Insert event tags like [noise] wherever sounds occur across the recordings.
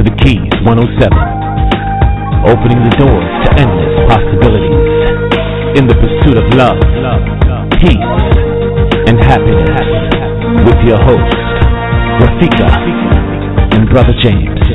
to the Keys 107, opening the doors to endless possibilities. In the pursuit of love, peace, and happiness. With your hosts, Rafika and Brother James.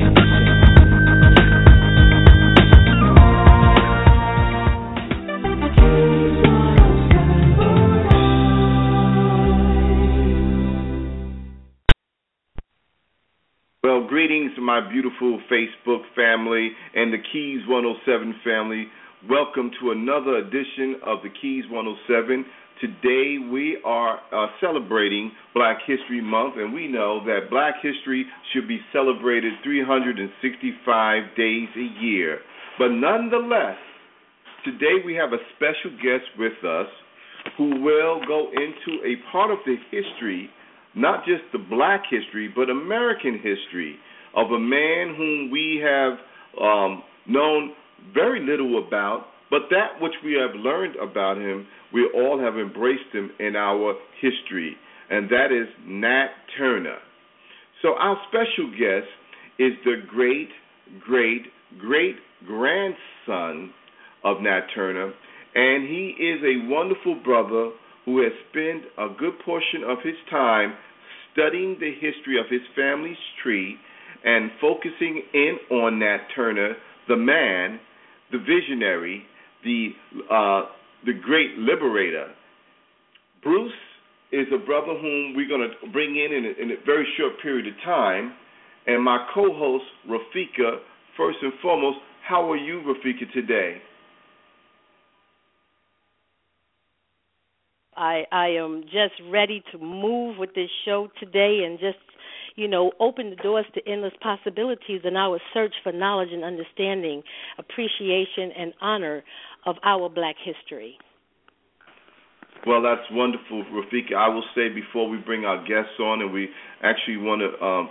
Beautiful Facebook family and the Keys 107 family. Welcome to another edition of the Keys 107. Today we are uh, celebrating Black History Month, and we know that Black history should be celebrated 365 days a year. But nonetheless, today we have a special guest with us who will go into a part of the history not just the black history, but American history of a man whom we have um, known very little about, but that which we have learned about him, we all have embraced him in our history, and that is Nat Turner. So, our special guest is the great, great, great grandson of Nat Turner, and he is a wonderful brother who has spent a good portion of his time studying the history of his family's tree and focusing in on Nat Turner, the man, the visionary, the uh, the great liberator. Bruce is a brother whom we're going to bring in in a, in a very short period of time, and my co-host Rafika. First and foremost, how are you, Rafika, today? I I am just ready to move with this show today and just you know open the doors to endless possibilities in our search for knowledge and understanding, appreciation and honor of our black history. Well, that's wonderful, Rafika. I will say before we bring our guests on, and we actually want to um,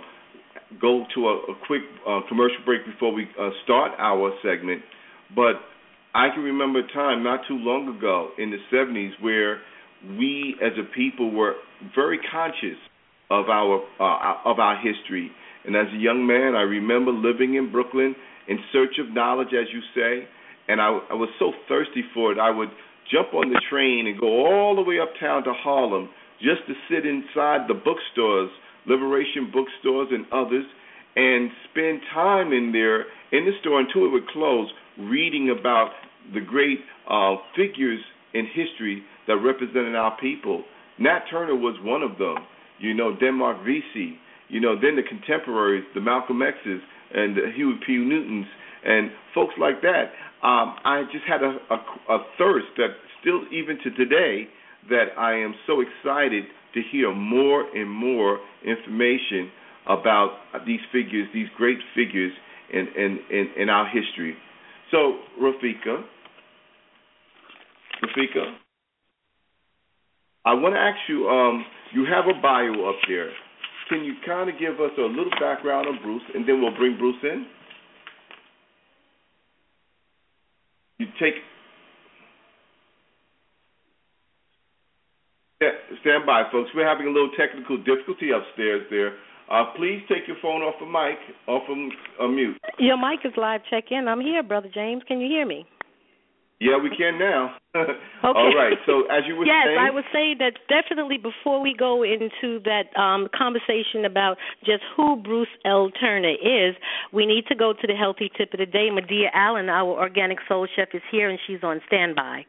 go to a, a quick uh, commercial break before we uh, start our segment. But I can remember a time not too long ago in the 70s where we as a people were very conscious of our uh, of our history. And as a young man, I remember living in Brooklyn in search of knowledge, as you say, and I, I was so thirsty for it. I would jump on the train and go all the way uptown to Harlem just to sit inside the bookstores, Liberation bookstores and others, and spend time in there in the store until it would close, reading about the great uh, figures in history that represented our people. Nat Turner was one of them. You know, Denmark Vesey, You know, then the contemporaries, the Malcolm X's and the Huey P. Newtons and folks like that. Um, I just had a, a, a thirst that still, even to today, that I am so excited to hear more and more information about these figures, these great figures in, in, in, in our history. So, Rafika, Rafika, I want to ask you. Um, you have a bio up there. Can you kind of give us a little background on Bruce, and then we'll bring Bruce in? You take. Stand by, folks. We're having a little technical difficulty upstairs there. Uh, please take your phone off the mic, off of uh, mute. Your mic is live. Check in. I'm here, brother James. Can you hear me? Yeah, we can now. [laughs] okay. All right. So as you were yes, saying, I would say that definitely before we go into that um, conversation about just who Bruce L. Turner is, we need to go to the healthy tip of the day. Medea Allen, our organic soul chef, is here and she's on standby.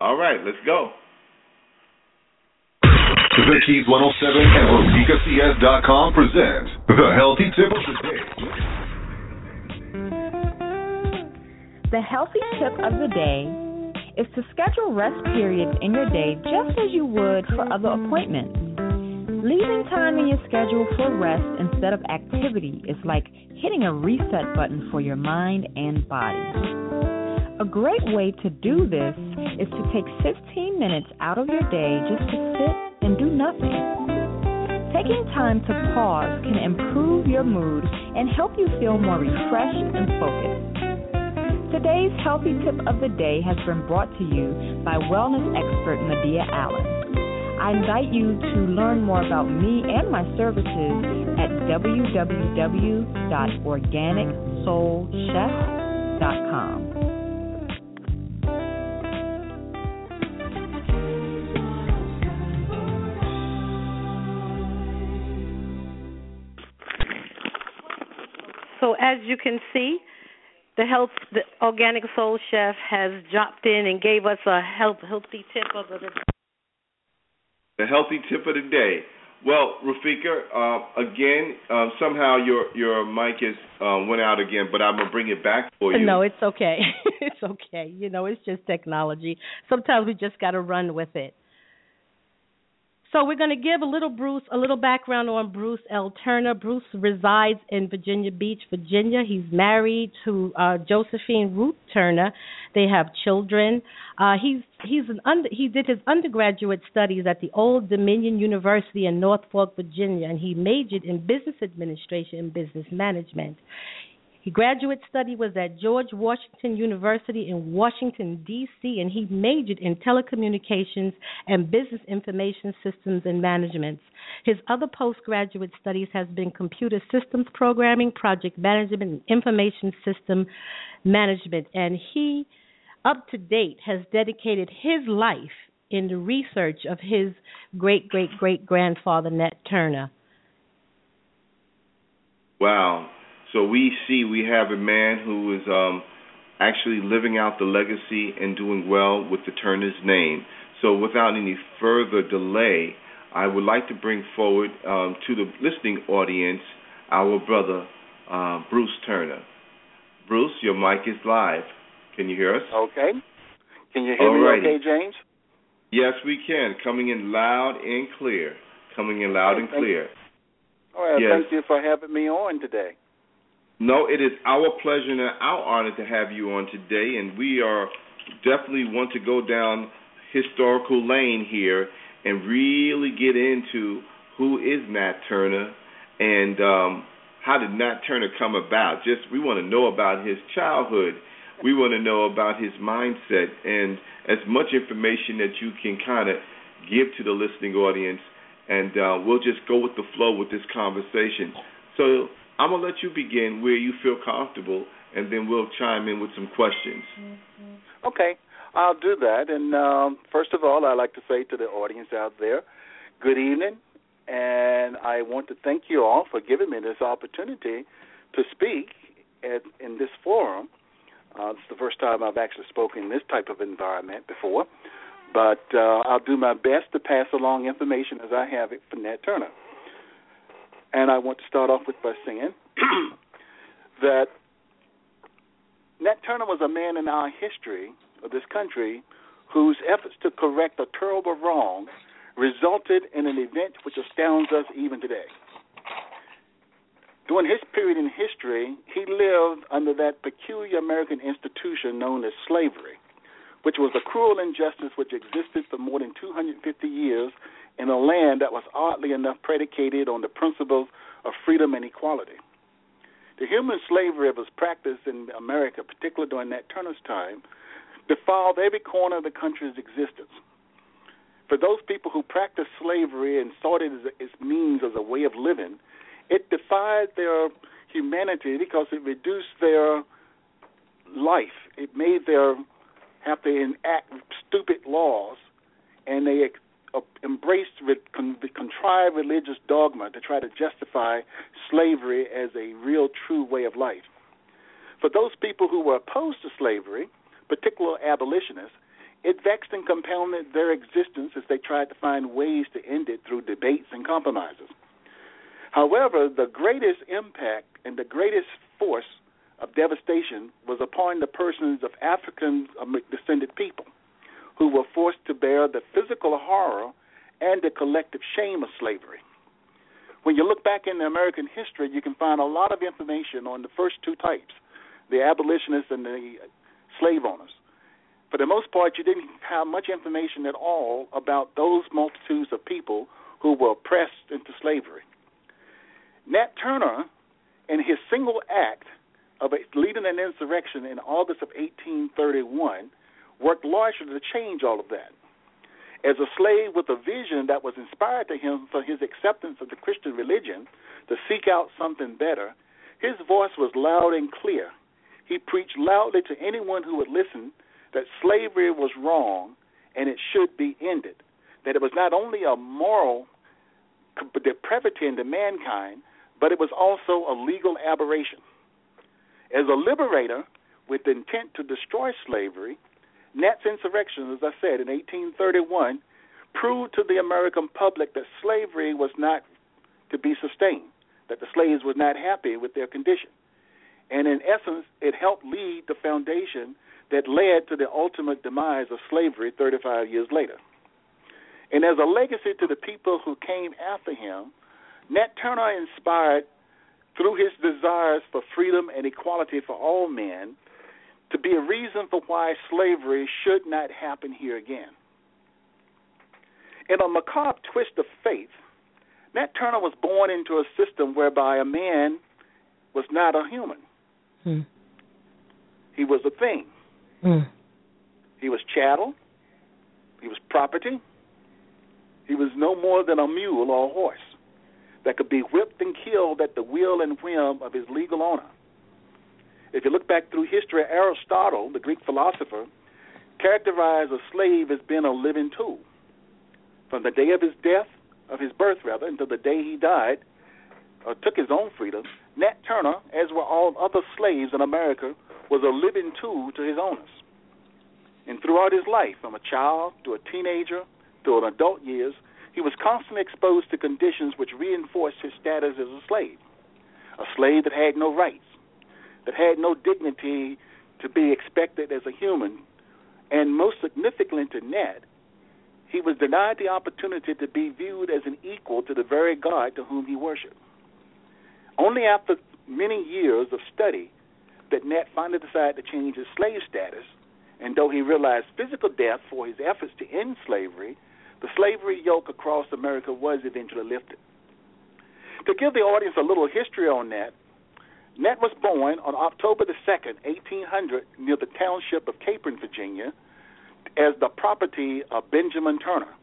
All right, let's go. The Keys 107 and RafikaCS.com present the healthy tip of the day. The healthy tip of the day is to schedule rest periods in your day just as you would for other appointments. Leaving time in your schedule for rest instead of activity is like hitting a reset button for your mind and body. A great way to do this is to take 15 minutes out of your day just to sit and do nothing. Taking time to pause can improve your mood and help you feel more refreshed and focused. Today's healthy tip of the day has been brought to you by wellness expert Medea Allen. I invite you to learn more about me and my services at www.organicsoulchef.com. So as you can see, the health the organic soul chef has dropped in and gave us a health healthy tip of the day. the healthy tip of the day. Well, Rafika, uh, again, uh, somehow your your mic is uh, went out again, but I'm gonna bring it back for you. No, it's okay. [laughs] it's okay. You know, it's just technology. Sometimes we just got to run with it. So we're going to give a little Bruce, a little background on Bruce L. Turner. Bruce resides in Virginia Beach, Virginia. He's married to uh, Josephine Ruth Turner. They have children. Uh, he's he's an under, he did his undergraduate studies at the Old Dominion University in Norfolk, Virginia, and he majored in business administration and business management. His graduate study was at George Washington University in Washington, D.C., and he majored in telecommunications and business information systems and management. His other postgraduate studies has been computer systems programming, project management, and information system management. And he, up to date, has dedicated his life in the research of his great great great grandfather, Nat Turner. Wow. So we see we have a man who is um, actually living out the legacy and doing well with the Turner's name. So without any further delay, I would like to bring forward um, to the listening audience our brother uh, Bruce Turner. Bruce, your mic is live. Can you hear us? Okay. Can you hear Alrighty. me okay, James? Yes, we can. Coming in loud and clear. Coming in loud and clear. All right, Yes. thank you for having me on today. No, it is our pleasure and our honor to have you on today, and we are definitely want to go down historical lane here and really get into who is Nat Turner and um, how did Nat Turner come about. Just we want to know about his childhood. We want to know about his mindset and as much information that you can kind of give to the listening audience, and uh, we'll just go with the flow with this conversation. So I'm gonna let you begin where you feel comfortable, and then we'll chime in with some questions. Okay, I'll do that. And um, first of all, I'd like to say to the audience out there, good evening. And I want to thank you all for giving me this opportunity to speak at, in this forum. Uh, it's the first time I've actually spoken in this type of environment before. But uh, I'll do my best to pass along information as I have it from Nat Turner. And I want to start off with by saying [clears throat] that Nat Turner was a man in our history of this country whose efforts to correct a terrible wrong resulted in an event which astounds us even today. During his period in history, he lived under that peculiar American institution known as slavery, which was a cruel injustice which existed for more than 250 years in a land that was oddly enough predicated on the principles of freedom and equality. The human slavery that was practiced in America, particularly during Nat Turner's time, defiled every corner of the country's existence. For those people who practiced slavery and saw it as a, as means as a way of living, it defied their humanity because it reduced their life. It made them have to enact stupid laws, and they Uh, embraced con- the contrived religious dogma to try to justify slavery as a real, true way of life. For those people who were opposed to slavery, particular abolitionists, it vexed and compounded their existence as they tried to find ways to end it through debates and compromises. However, the greatest impact and the greatest force of devastation was upon the persons of African descended people who were forced to bear the physical horror and the collective shame of slavery. When you look back in American history, you can find a lot of information on the first two types the abolitionists and the slave owners. For the most part, you didn't have much information at all about those multitudes of people who were oppressed into slavery. Nat Turner, in his single act of leading an insurrection in August of 1831, worked largely to change all of that. As a slave with a vision that was inspired to him for his acceptance of the Christian religion to seek out something better, his voice was loud and clear. He preached loudly to anyone who would listen that slavery was wrong and it should be ended. That it was not only a moral depravity into mankind, but it was also a legal aberration. As a liberator with intent to destroy slavery, Nat's insurrection, as I said, in 1831, proved to the American public that slavery was not to be sustained, that the slaves were not happy with their condition. And in essence, it helped lead the foundation that led to the ultimate demise of slavery 35 years later. And as a legacy to the people who came after him, Nat Turner inspired, through his desires for freedom and equality for all men, to be a reason for why slavery should not happen here again. In a macabre twist of fate, Nat Turner was born into a system whereby a man was not a human. Hmm. He was a thing. Hmm. He was chattel. He was property. He was no more than a mule or a horse that could be whipped and killed at the will and whim of his legal owner. If you look back through history, Aristotle, the Greek philosopher, characterized a slave as being a living tool. From the day of his death, of his birth rather, until the day he died, or took his own freedom, Nat Turner, as were all other slaves in America, was a living tool to his owners. And throughout his life, from a child to a teenager to an adult years, he was constantly exposed to conditions which reinforced his status as a slave. A slave that had no rights, that had no dignity to be expected as a human, and most significantly to Ned, he was denied the opportunity to be viewed as an equal to the very God to whom he worshiped. Only after many years of study did Ned finally decide to change his slave status, and though he realized physical death for his efforts to end slavery, the slavery yoke across America was eventually lifted. To give the audience a little history on that, Nat was born on October the 2nd, 1800, near the township of Capron, Virginia, as the property of Benjamin Turner,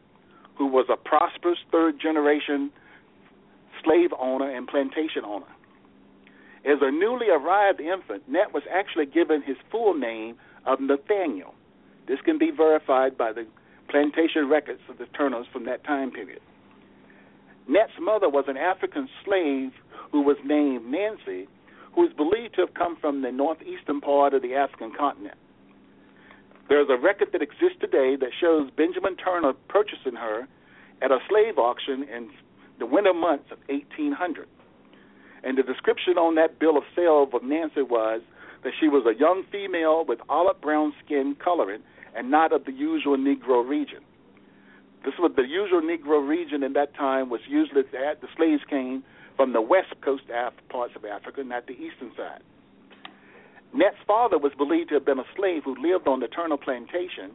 who was a prosperous third generation slave owner and plantation owner. As a newly arrived infant, Nat was actually given his full name of Nathaniel. This can be verified by the plantation records of the Turners from that time period. Nat's mother was an African slave who was named Nancy, who is believed to have come from the northeastern part of the African continent. There is a record that exists today that shows Benjamin Turner purchasing her at a slave auction in the winter months of 1800. And the description on that bill of sale of Nancy was that she was a young female with olive brown skin coloring and not of the usual Negro region. This was the usual Negro region in that time was usually that the slaves came from the west coast parts of Africa, not the eastern side. Net's father was believed to have been a slave who lived on the Turner plantation,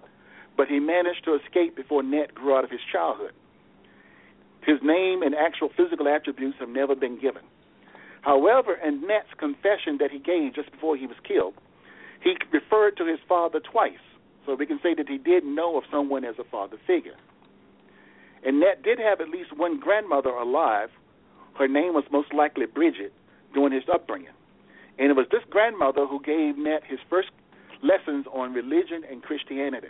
but he managed to escape before Net grew out of his childhood. His name and actual physical attributes have never been given. However, in Net's confession that he gave just before he was killed, he referred to his father twice, so we can say that he did know of someone as a father figure. And Net did have at least one grandmother alive her name was most likely Bridget during his upbringing. And it was this grandmother who gave Nat his first lessons on religion and Christianity.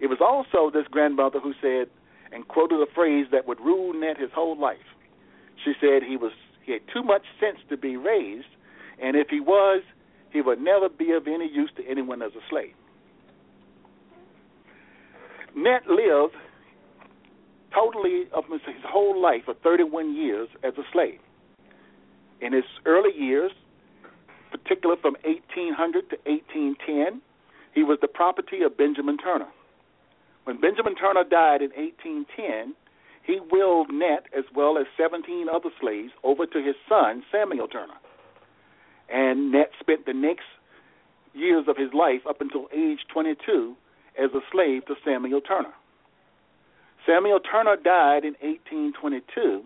It was also this grandmother who said and quoted a phrase that would rule Nat his whole life. She said he was he had too much sense to be raised, and if he was, he would never be of any use to anyone as a slave. Nat lived totally of his whole life for 31 years as a slave. In his early years, particularly from 1800 to 1810, he was the property of Benjamin Turner. When Benjamin Turner died in 1810, he willed Net as well as 17 other slaves over to his son, Samuel Turner. And Net spent the next years of his life up until age 22 as a slave to Samuel Turner. Samuel Turner died in 1822,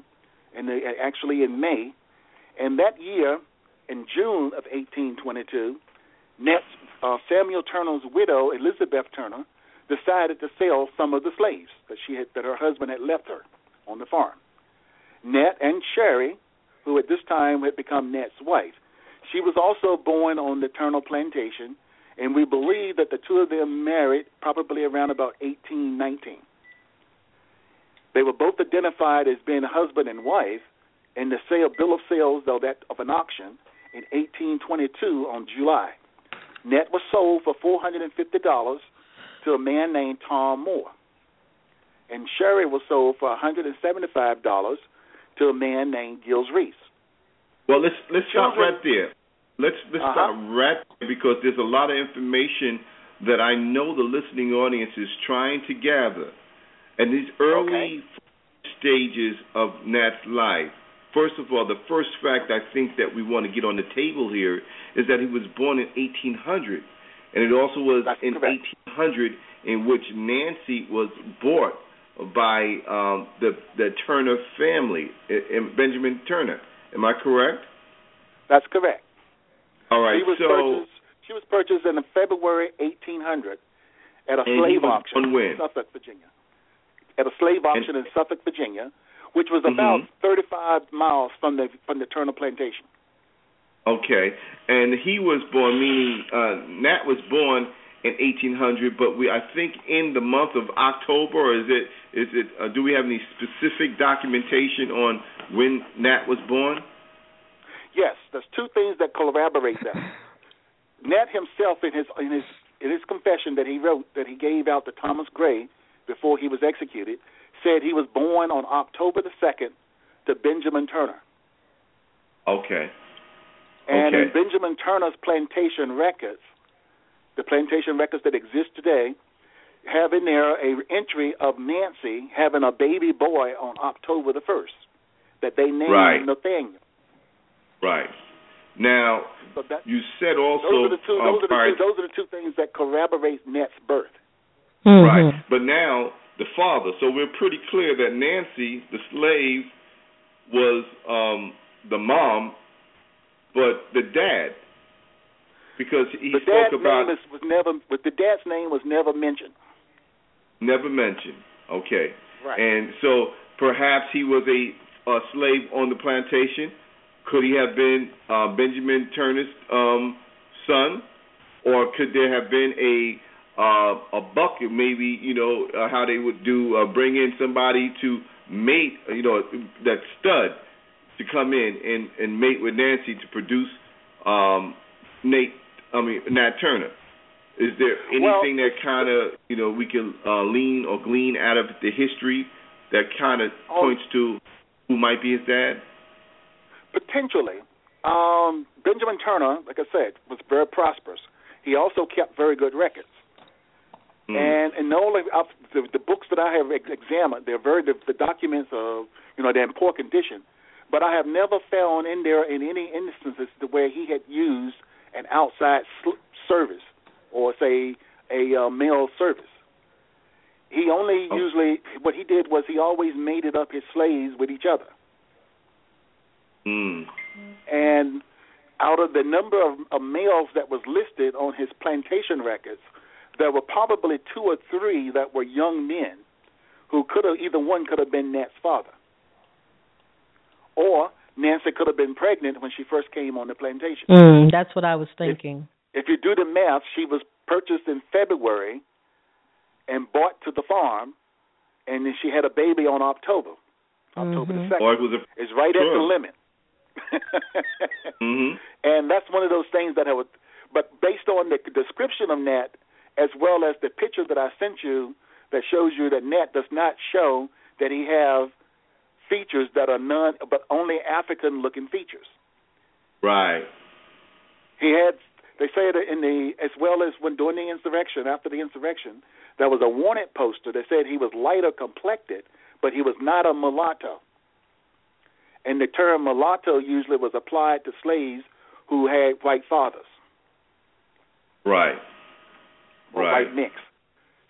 and actually in May. And that year, in June of 1822, Net's, uh, Samuel Turner's widow, Elizabeth Turner, decided to sell some of the slaves that she had that her husband had left her on the farm. Nat and Sherry, who at this time had become Nat's wife, she was also born on the Turner plantation, and we believe that the two of them married probably around about 1819. They were both identified as being husband and wife in the sale bill of sales, though that of an auction in 1822 on July. Net was sold for $450 to a man named Tom Moore, and Sherry was sold for $175 to a man named Giles Reese. Well, let's let's stop right there. Let's let's Uh-huh. stop right there because there's a lot of information that I know the listening audience is trying to gather. And these early stages of Nat's life. First of all, the first fact I think that we want to get on the table here is that he was born in 1800, and it also was That's in correct. 1800 in which Nancy was bought by um, the the Turner family, Benjamin Turner. Am I correct? That's correct. All right. she was so purchased. She was purchased in February 1800 at a slave auction in Suffolk, Virginia. At a slave auction in Suffolk, Virginia, which was Mhm. about 35 miles from the from the Turner plantation. okay, and he was born, meaning uh, Nat was born in 1800, but we I think in the month of October, or is it is it? Uh, do we have any specific documentation on when Nat was born? Yes, there's two things that corroborate that. [laughs] Nat himself, in his in his in his confession that he wrote that he gave out to Thomas Gray before he was executed, said he was born on October the second to Benjamin Turner. Okay. And in Benjamin Turner's plantation records, the plantation records that exist today, have in there a entry of Nancy having a baby boy on October the first that they named Right. Nathaniel. Right. Now So that, you said also. those are the two. Those are the two. Those are the two things that corroborate Nat's birth. Right. But now the father. So we're pretty clear that Nancy, the slave, was um the mom, but the dad, because he the spoke dad's about name is, was never. But the dad's name was never mentioned. never mentioned. Okay. Right. And so perhaps he was a, a slave on the plantation. Could he have been uh, Benjamin Turner's um, son, or could there have been a uh, a bucket? Maybe you know uh, how they would do uh, bring in somebody to mate. You know that stud to come in and and mate with Nancy to produce um, Nate. I mean Nat Turner. Is there Well- anything that kind of you know we can uh, lean or glean out of the history that kind of Oh. points to who might be his dad? Potentially. Um, Benjamin Turner, like I said, was very prosperous. He also kept very good records. Mm. And and the only the, the books that I have ex- examined, they're very the, the documents of you know they're in poor condition. But I have never found in there in any instances to where he had used an outside sl- service or say a uh, male service. He only Oh. usually what he did was he always mated up his slaves with each other. Mm. and out of the number of, of males that was listed on his plantation records, there were probably two or three that were young men who could have either one could have been Nat's father, or Nancy could have been pregnant when she first came on the plantation. Mm, that's what I was thinking. If you do the math, she was purchased in February and bought to the farm, and then she had a baby on October, October the Mhm. second. Or it. It's right at the Sure. limit. hmm [laughs] And that's one of those things that I would, but based on the description of Nat, as well as the picture that I sent you that shows you that Nat does not show that he have features that are none, but only African-looking features. Right. He had, they say that in the, as well as when during the insurrection, after the insurrection, there was a wanted poster that said he was lighter complected, but he was not a mulatto. And the term mulatto usually was applied to slaves who had white fathers. Right. Or Right. white mix.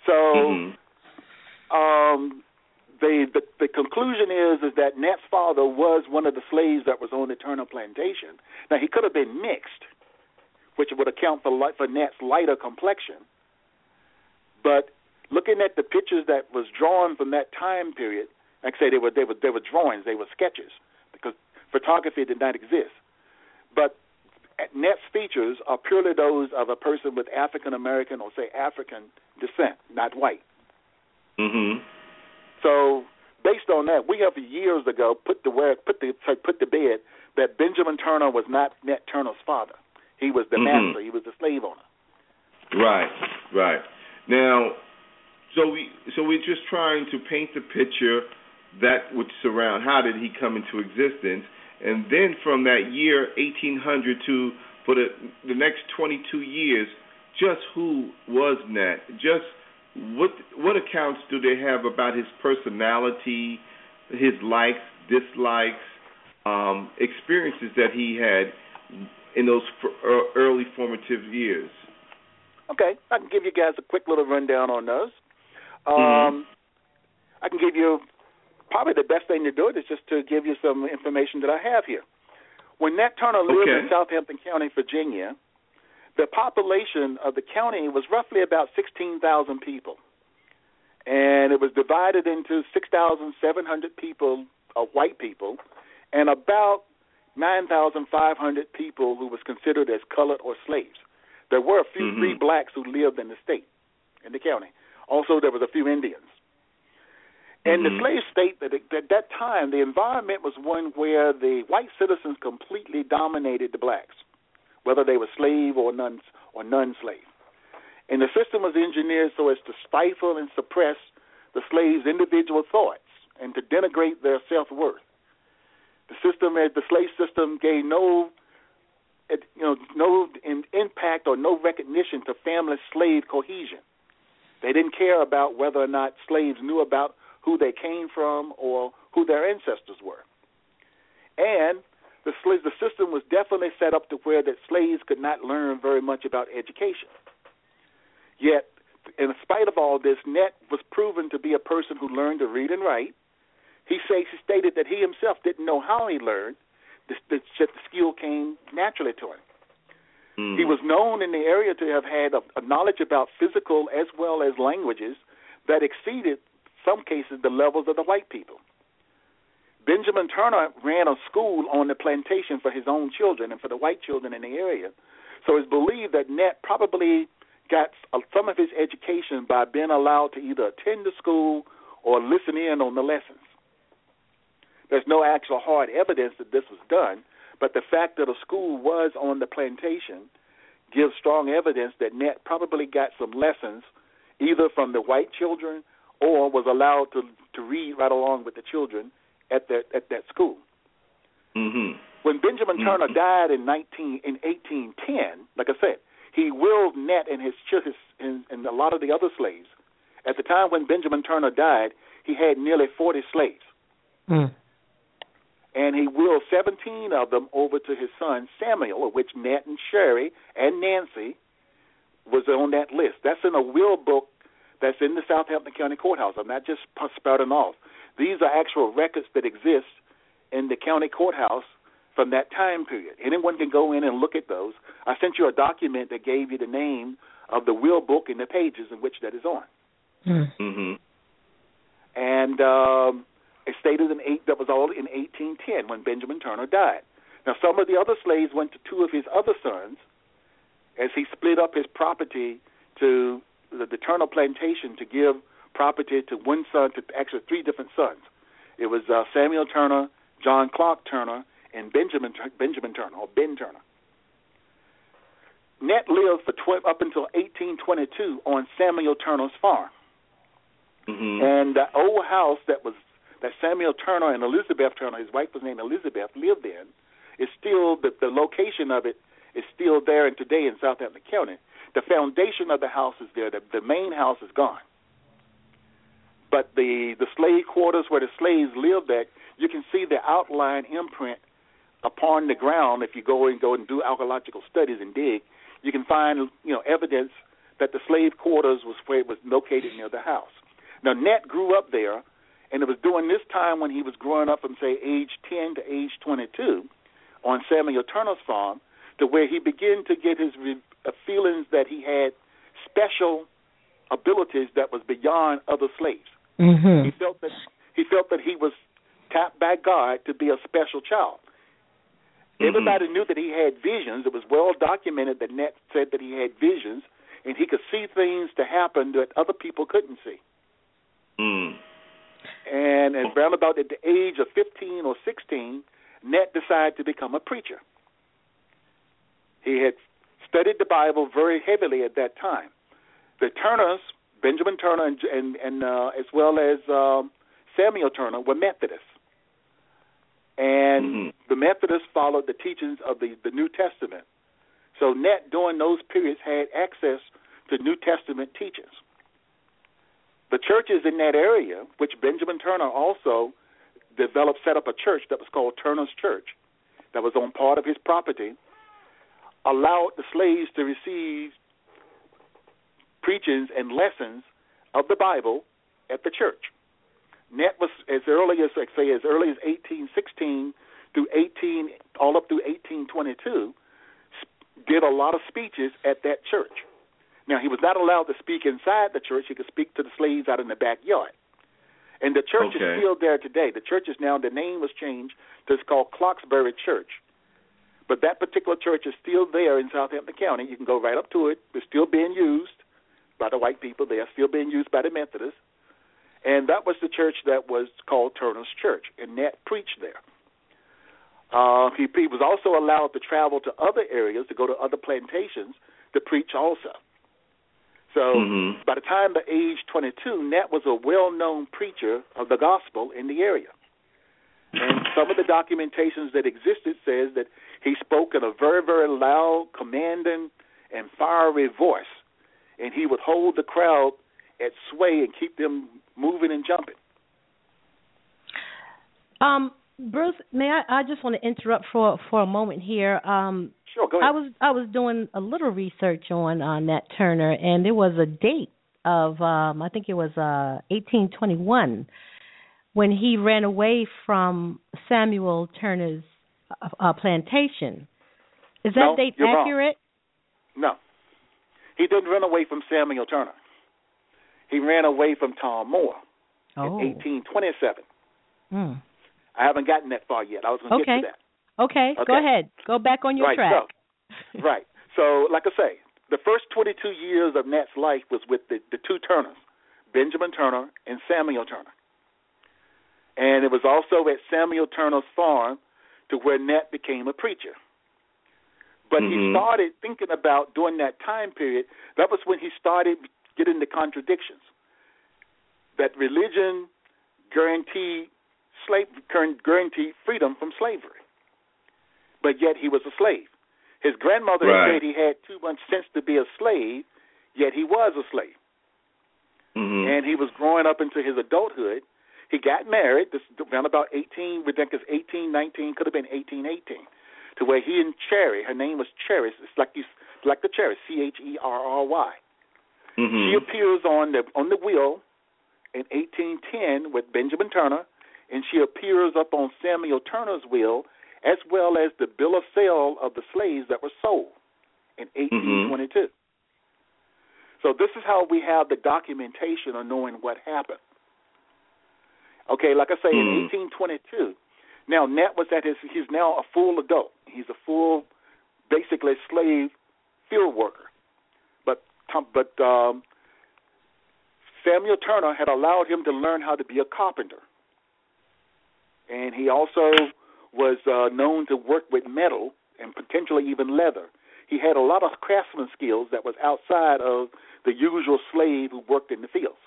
So Mhm. um, the, the the conclusion is is that Nat's father was one of the slaves that was on the Turner plantation. Now he could have been mixed, which would account for light, for Nat's lighter complexion, but looking at the pictures that was drawn from that time period, like I say, they were they were they were drawings, they were sketches, because photography did not exist. But Net's features are purely those of a person with African American or say African descent, not white. Mhm. So based on that, we have years ago put the word put the put the bed that Benjamin Turner was not Nat Turner's father. He was the Mhm. master. He was the slave owner. Right, right. Now, so we so we're just trying to paint the picture that would surround how did he come into existence, and then from that year 1800 to for the the next 22 years, just who was Nat? Just what what accounts do they have about his personality, his likes, dislikes, um, experiences that he had in those ear- early formative years? Okay, I can give you guys a quick little rundown on those. Um, Mhm. I can give you probably the best thing to do it is just to give you some information that I have here. When Nat Turner lived in Southampton County, Virginia, the population of the county was roughly about 16,000 people. And it was divided into 6,700 people, uh, white people, and about 9,500 people who was considered as colored or slaves. There were a few Mhm. free blacks who lived in the state, in the county. Also, there was a few Indians. In the Mhm. slave state, that at that time, the environment was one where the white citizens completely dominated the blacks, whether they were slave or non or non-slave. And the system was engineered so as to stifle and suppress the slaves' individual thoughts and to denigrate their self-worth. The system, the slave system, gave no, it, you know, no in, impact or no recognition to family-slave cohesion. They didn't care about whether or not slaves knew about who they came from or who their ancestors were. And the the system was definitely set up to where that slaves could not learn very much about education. Yet, in spite of all this, Net was proven to be a person who learned to read and write. He, say, he stated that he himself didn't know how he learned, that the, the skill came naturally to him. Mm. He was known in the area to have had a, a knowledge about physical as well as languages that exceeded, some cases, the levels of the white people. Benjamin Turner ran a school on the plantation for his own children and for the white children in the area. So it's believed that Nat probably got some of his education by being allowed to either attend the school or listen in on the lessons. There's no actual hard evidence that this was done, but the fact that a school was on the plantation gives strong evidence that Nat probably got some lessons either from the white children or was allowed to to read right along with the children at that at that school. Mhm. When Benjamin Turner Mhm. died in nineteen in eighteen ten, like I said, he willed Net and his ch- his and, and a lot of the other slaves. At the time when Benjamin Turner died, he had nearly forty slaves, Mm. and he willed seventeen of them over to his son Samuel, of which Net and Sherry and Nancy was on that list. That's in a will book that's in the Southampton County Courthouse. I'm not just spouting off. These are actual records that exist in the county courthouse from that time period. Anyone can go in and look at those. I sent you a document that gave you the name of the will book and the pages in which that is on. Mm. Mhm. And um, it stated in eight that was all in 1810 when Benjamin Turner died. Now, some of the other slaves went to two of his other sons as he split up his property to the, the Turner plantation to give property to one son to actually three different sons. It was uh, Samuel Turner, John Clark Turner, and Benjamin Benjamin Turner or Ben Turner. Net lived for tw- up until 1822 on Samuel Turner's farm. Mhm. And the old house that was that Samuel Turner and Elizabeth Turner, his wife was named Elizabeth, lived in, is still the, the location of it is still there and today in Southampton County. The foundation of the house is there. The, the main house is gone. But the the slave quarters where the slaves lived at, you can see the outline imprint upon the ground. If you go and go and do archaeological studies and dig, you can find you know evidence that the slave quarters was where it was located near the house. Now, Net grew up there, and it was during this time when he was growing up from, say, age 10 to age 22 on Samuel Turner's farm, to where he began to get his feelings that he had special abilities that was beyond other slaves. Mm-hmm. He felt that he felt that he was tapped by God to be a special child. Mhm. Everybody knew that he had visions. It was well documented that Nat said that he had visions and he could see things to happen that other people couldn't see. Mm. And and around about at the age of 15 or 16, Nat decided to become a preacher. He had studied the Bible very heavily at that time. The Turners, Benjamin Turner, and and, and uh, as well as um, Samuel Turner, were Methodists, and Mhm. the Methodists followed the teachings of the the New Testament. So Nat, during those periods, had access to New Testament teachings. The churches in that area, which Benjamin Turner also developed, set up a church that was called Turner's Church, that was on part of his property, allowed the slaves to receive preachings and lessons of the Bible at the church. Net was as early as like say as early as 1816 through 18 all up through 1822 did a lot of speeches at that church. Now he was not allowed to speak inside the church; he could speak to the slaves out in the backyard. And the church is still there today. The church is now the name was changed to it's called Clarksbury Church. But that particular church is still there in Southampton County. You can go right up to it. It's still being used by the white people. They are still being used by the Methodists. And that was the church that was called Turner's Church, and Nat preached there. Uh, he, he was also allowed to travel to other areas, to go to other plantations to preach also. So Mhm. by the time of age 22, Nat was a well-known preacher of the gospel in the area. And some of the documentations that existed says that he spoke in a very, very loud, commanding, and fiery voice, and he would hold the crowd at sway and keep them moving and jumping. Um, Bruce, may I? I just want to interrupt for for a moment here. Um, Sure, go ahead. I was I was doing a little research on uh, Nat Turner, and there was a date of um, I think it was uh, 1821 when he ran away from Samuel Turner's uh, uh, plantation. Is that No, date you're wrong. accurate? No, he didn't run away from Samuel Turner. He ran away from Tom Moore Oh, in 1827. Hmm. I haven't gotten that far yet. I was going to Okay. get to that. okay. Okay. Go ahead. Go back on your right, track. So, [laughs] right. So, like I say, the first 22 years of Nat's life was with the, the two Turners, Benjamin Turner and Samuel Turner. And it was also at Samuel Turner's farm to where Nat became a preacher. But he Mhm. started thinking about during that time period, that was when he started getting the contradictions. That religion guaranteed slave guaranteed freedom from slavery. But yet he was a slave. His grandmother Right. said he had too much sense to be a slave, yet he was a slave Mhm. and he was growing up into his adulthood. He got married this around about 18, we think it's 18, 19, could have been 18, 18, to where he and Cherry, her name was Cherry, it's like you, like the cherry, C H E R R Y. Mhm. She appears on the on the wheel in 1810 with Benjamin Turner, and she appears up on Samuel Turner's wheel, as well as the bill of sale of the slaves that were sold in 1822. So this is how we have the documentation of knowing what happened. Okay, like I say, Hmm. in 1822, now Nat was at his. He's now a full adult. He's a full, basically slave field worker. But but um, Samuel Turner had allowed him to learn how to be a carpenter, and he also was uh, known to work with metal and potentially even leather. He had a lot of craftsman skills that was outside of the usual slave who worked in the fields.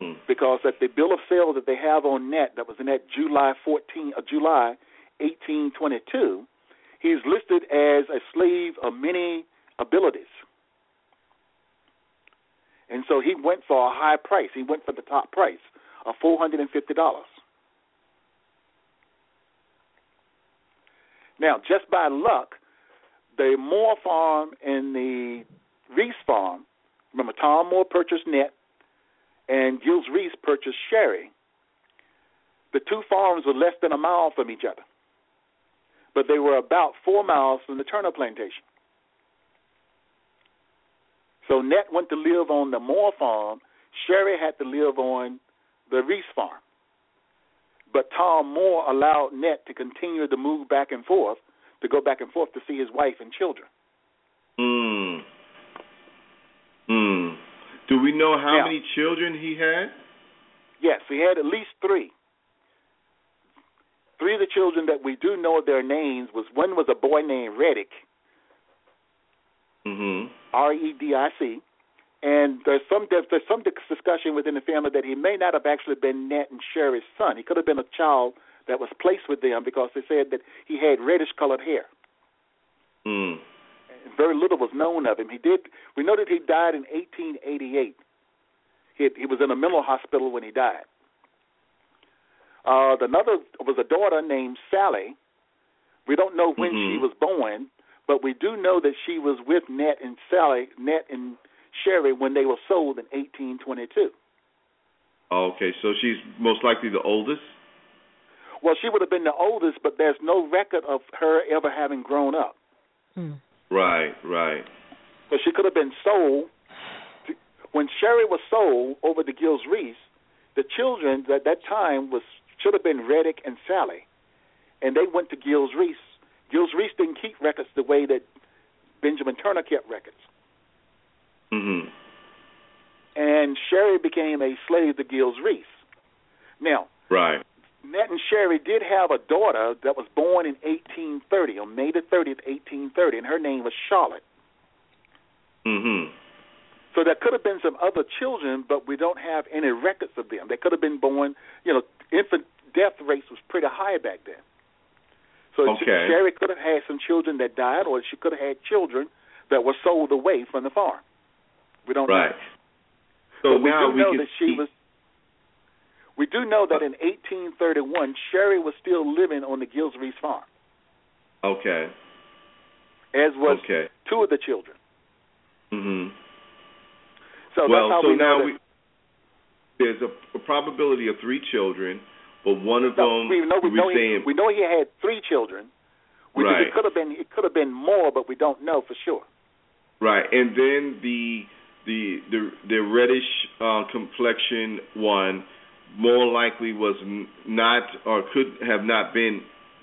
Hmm. Because at the bill of sale that they have on net, that was in that July 14, uh, July 1822, he's listed as a slave of many abilities. And so he went for a high price. He went for the top price of four hundred and fifty dollars. Now, just by luck, the Moore farm and the Reese farm, remember Tom Moore purchased Net and Giles Reese purchased Sherry. The two farms were less than a mile from each other, but they were about four miles from the Turner plantation. So Nat went to live on the Moore farm. Sherry had to live on the Reese farm. But Tom Moore allowed Nat to continue to move back and forth, to go back and forth to see his wife and children. Hmm. Hmm. Do we know how Now- many children he had? Yes, he had at least three. Three of the children that we do know their names was one was a boy named Reddick, Mm-hmm. R E D I C, and there's some there's, there's some discussion within the family that he may not have actually been Nat and Sherry's son. He could have been a child that was placed with them because they said that he had reddish colored hair. Hmm. And very little was known of him. He did. We know that he died in 1888. He had, he was in a mental hospital when he died. Uh, another was a daughter named Sally. We don't know when she Mhm. was born, but we do know that she was with Nat and Sally, Nat and Sherry when they were sold in 1822. Okay, so she's most likely the oldest. Well, she would have been the oldest, but there's no record of her ever having grown up. Hmm. Right, right. So she could have been sold. To, when Sherry was sold over to Giles Reese, the children at that time was should have been Reddick and Sally, and they went to Giles Reese. Giles Reese didn't keep records the way that Benjamin Turner kept records, Mm-hmm. and Sherry became a slave to Giles Reese. Now, Right. Nat and Sherry did have a daughter that was born in 1830, on May the 30th, 1830, and her name was Charlotte. Mm-hmm. So there could have been some other children, but we don't have any records of them. They could have been born, you know, infant death rates was pretty high back then. So Okay. Sherry could have had some children that died, or she could have had children that were sold away from the farm. We don't Right. know. So but we now do we know can that she see- was. We do know that in 1831, Sherry was still living on the Giles Reese farm, Okay. as was Okay. two of the children. Mm-hmm. So well, that's how so we know now we there's a, a probability of three children, but one of No, them we know we we're know he, we know he had three children. We Right. it could have been it could have been more, but we don't know for sure. right, and then the the the the reddish uh, complexion one more likely was not or could have not been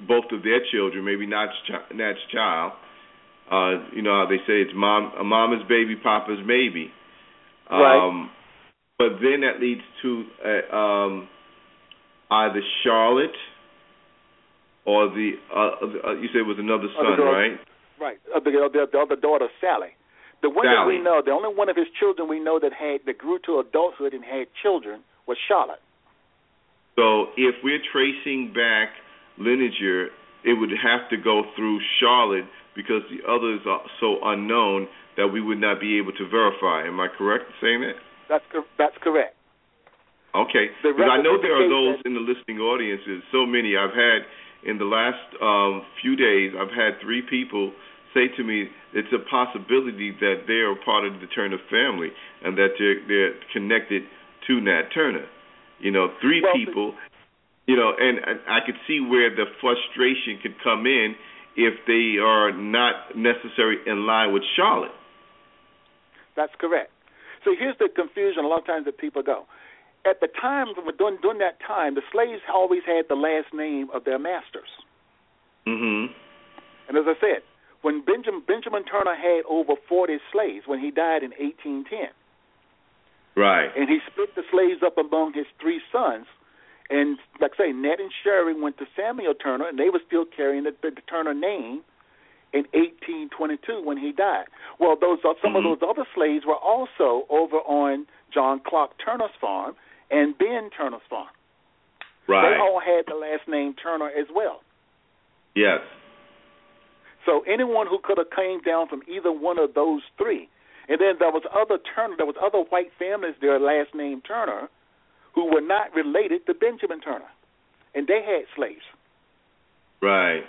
both of their children, maybe not Nat's child. Uh, you know how they say it's mom a mama's baby, papa's maybe. Right. Um, but then that leads to uh, um, either Charlotte or the uh, uh, you said it was another son, girl. right? Right. Uh, the, the, the other daughter, Sally. The one that we know, the only one of his children we know that had that grew to adulthood and had children was Charlotte. So if we're tracing back lineager, it would have to go through Charlotte because the others are so unknown that we would not be able to verify. Am I correct in saying that? That's cor- that's correct. Okay, because I know there are those in the listening audiences. So many I've had in the last um, few days. I've had three people say to me it's a possibility that they are part of the Turner family and that they're they're connected to Nat Turner. You know, three Well, people. You know, and, I could see where the frustration could come in if they are not necessarily in line with Charlotte. That's correct. So here's the confusion a lot of times that people go. At the time, during, during that time, the slaves always had the last name of their masters. Mm-hmm. And as I said, when Benjamin, Benjamin Turner had over 40 slaves when he died in 1810, Right. and he split the slaves up among his three sons. And like I say, Ned and Sherry went to Samuel Turner, and they were still carrying the, the, Turner name in 1822 when he died. Well, those uh, some Mhm. of those other slaves were also over on John Clark Turner's farm and Ben Turner's farm. Right. They all had the last name Turner as well. yes. So anyone who could have came down from either one of those three, and then there was other Turner, there was other white families, their last name Turner, who were not related to Benjamin Turner, and they had slaves. Right.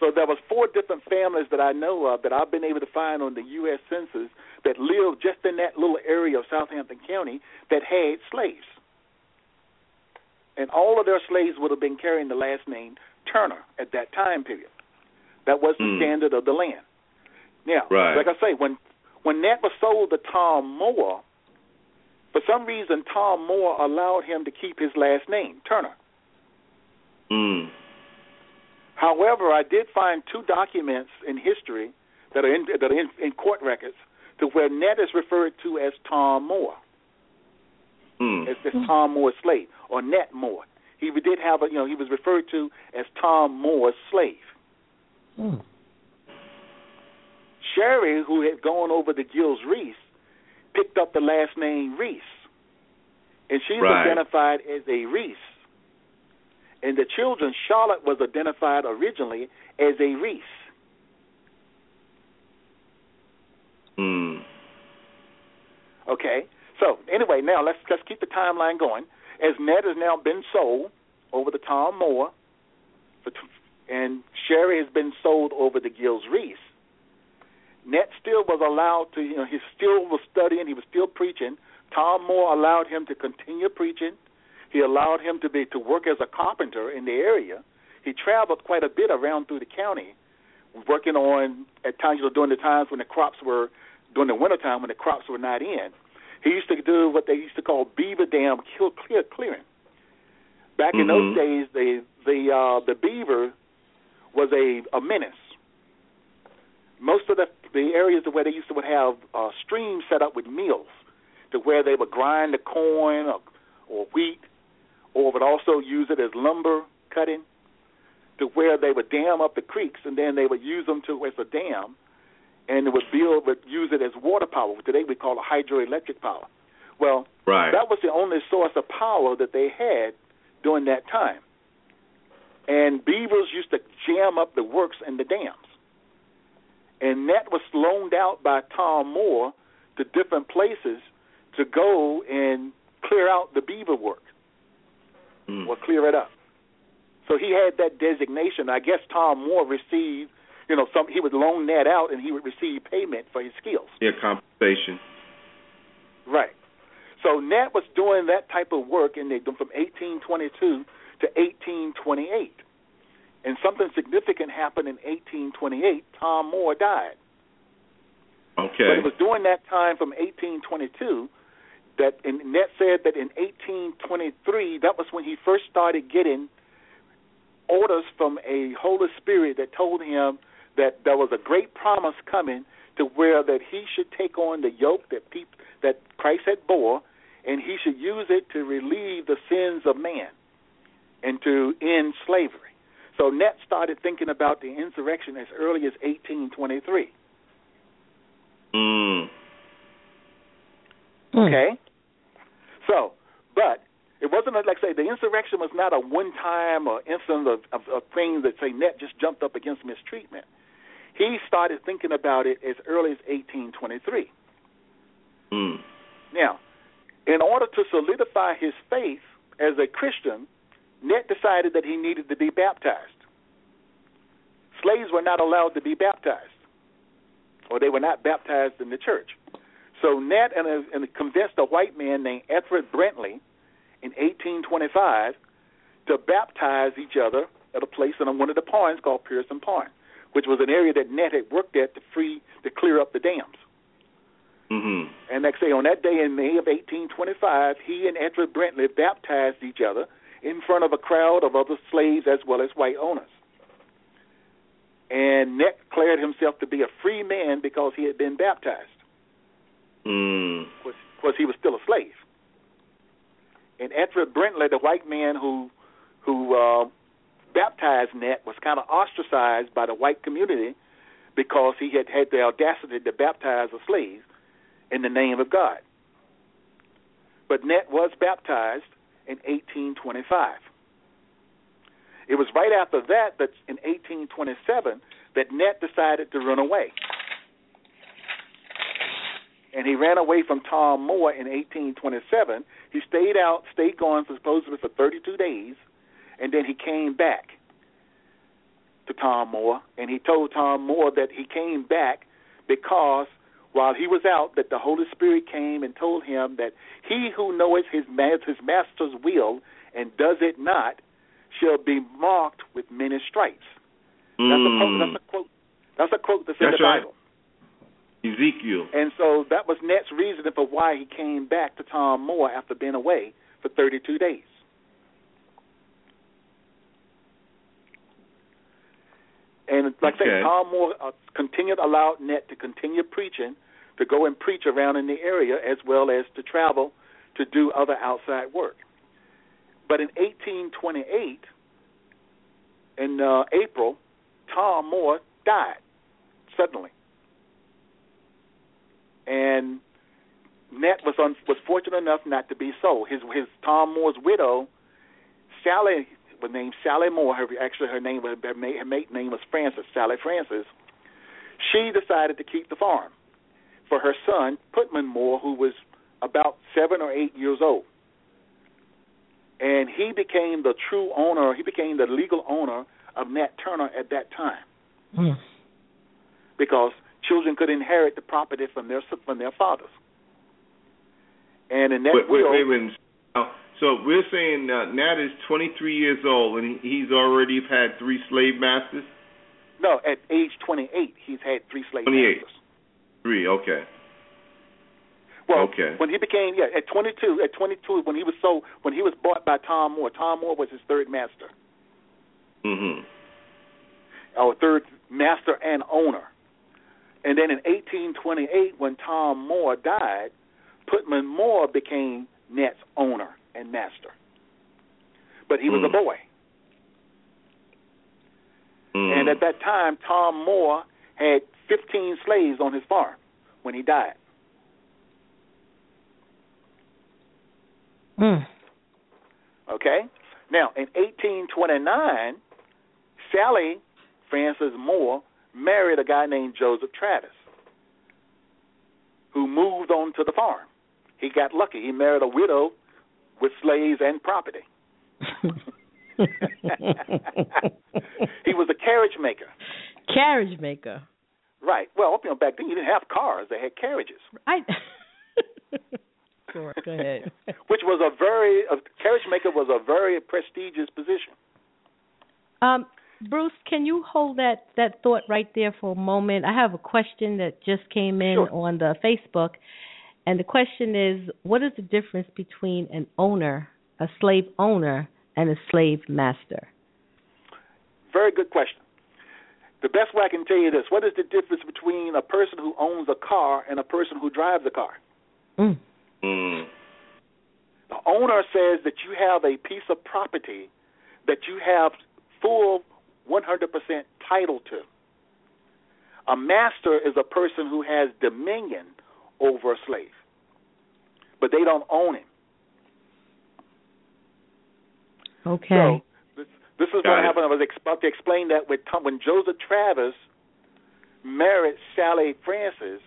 So there was four different families that I know of that I've been able to find on the U.S. Census that lived just in that little area of Southampton County that had slaves, and all of their slaves would have been carrying the last name Turner at that time period. That was the Hmm. standard of the land. Now, Right. like I say, when when Nat was sold to Tom Moore, for some reason Tom Moore allowed him to keep his last name, Turner. Mm. However, I did find two documents in history that are in that are in, in court records to where Nat is referred to as Tom Moore, Mm. as, as Tom Moore's slave, or Nat Moore. He did have a, you know, he was referred to as Tom Moore's slave. Hmm. Sherry, who had gone over to Giles Reese, picked up the last name Reese, and she's Right. identified as a Reese. And the children, Charlotte was identified originally as a Reese. Mm. Okay. So anyway, now let's let's keep the timeline going. As Ned has now been sold over to Tom Moore, and Sherry has been sold over to Giles Reese. Ned still was allowed to, you know, he still was studying, he was still preaching. Tom Moore allowed him to continue preaching. He allowed him to be to work as a carpenter in the area. He traveled quite a bit around through the county, working on at times, you know, during the times when the crops were during the wintertime when the crops were not in. He used to do what they used to call beaver dam kill, clear clearing. Back in those Mhm. days, the the uh, the beaver was a a menace. Most of the the areas where they used to would have uh, streams set up with mills, to where they would grind the corn or, or wheat, or would also use it as lumber cutting, to where they would dam up the creeks and then they would use them to as a dam, and it would build would use it as water power. What today we call a hydroelectric power. Well, Right. that was the only source of power that they had during that time. And beavers used to jam up the works and the dams. And that was loaned out by Tom Moore to different places to go and clear out the beaver work Mm. or clear it up. So he had that designation. I guess Tom Moore received, you know, some he would loan that out and he would receive payment for his skills. Yeah, compensation. Right. So Nat was doing that type of work in the, from 1822 to 1828. And something significant happened in 1828. Tom Moore died. Okay. But it was during that time from 1822 that and Nat said that in 1823 that was when he first started getting orders from a Holy Spirit that told him that there was a great promise coming to where that he should take on the yoke that peop, that Christ had bore and he should use it to relieve the sins of man and to end slavery. So Nat started thinking about the insurrection as early as 1823. Mm. Hmm. Okay. So, but it wasn't a, like say the insurrection was not a one-time or incident of, of, of things that say Net just jumped up against mistreatment. He started thinking about it as early as 1823. Mm. Now, in order to solidify his faith as a Christian, Net decided that he needed to be baptized. Slaves were not allowed to be baptized, or they were not baptized in the church. So Nat and, a, and convinced a white man named Ethered Brentley in 1825 to baptize each other at a place in one of the ponds called Pearson Pond, which was an area that Nat had worked at to free to clear up the dams. Mhm. And I say, on that day in May of 1825, he and Edward Brentley baptized each other in front of a crowd of other slaves as well as white owners. And Net declared himself to be a free man because he had been baptized. Mm. Was was he was still a slave. And Edward Brentley, the white man who who uh, baptized Net, was kind of ostracized by the white community because he had had the audacity to baptize a slave in the name of God. But Net was baptized in 1825. It was right after that that in 1827 that Net decided to run away. And he ran away from Tom Moore in 1827. He stayed out, stayed gone for supposedly for 32 days, and then he came back to Tom Moore, and he told Tom Moore that he came back because while he was out, that the Holy Spirit came and told him that he who knoweth his his master's will and does it not shall be marked with many stripes. That's a quote. Mm. That's a quote. That's a quote that's in the right. Bible. Ezekiel. And so that was Net's reason for why he came back to Tom Moore after being away for 32 days. And like okay. I say, Tom Moore uh, continued allowed Net to continue preaching, to go and preach around in the area as well as to travel to do other outside work. But in 1828, in uh, April, Tom Moore died suddenly, and Net was un- was fortunate enough not to be so. His his Tom Moore's widow, Sally, was named Sally Moore. Her actually her name was her mate name was Frances Sally Frances. She decided to keep the farm for her son Putnam Moore, who was about seven or eight years old, and he became the true owner. He became the legal owner of Nat Turner at that time, Hmm. because children could inherit the property from their from their fathers. And in that Wait, wait, will, wait, wait. Now, So we're saying uh, Nat is 23 years old and he's already had three slave masters. no, at age 28, he's had three slave 28. masters. Three, okay. Well, Okay. when he became yeah at 22, at 22 when he was so when he was bought by Tom Moore, Tom Moore was his third master, Mhm. or third master and owner. And then in 1828, when Tom Moore died, Putnam Moore became Net's owner and master. But he was a Hmm. boy, Mm. and at that time, Tom Moore had 15 slaves on his farm when he died. Mm. Okay? Now, in 1829, Sally Frances Moore married a guy named Joseph Travis, who moved on to the farm. He got lucky. He married a widow with slaves and property. [laughs] he was a carriage maker. Carriage maker. Right. Well, you know, back then you didn't have cars; they had carriages, I. sure. [laughs] Go ahead. [laughs] which was a very a carriage maker was a very prestigious position. Um, Bruce, can you hold that that thought right there for a moment? I have a question that just came in Sure. on the Facebook, and the question is, what is the difference between an owner, a slave owner, and a slave master? Very good question. The best way I can tell you this: what is the difference between a person who owns a car and a person who drives a car? Mm. Mm. The owner says that you have a piece of property that you have full 100% title to. A master is a person who has dominion over a slave, but they don't own him. Okay. So this, this is Got what it. happened. I was about to explain that with Tom, when Joseph Travis married Sally Francis,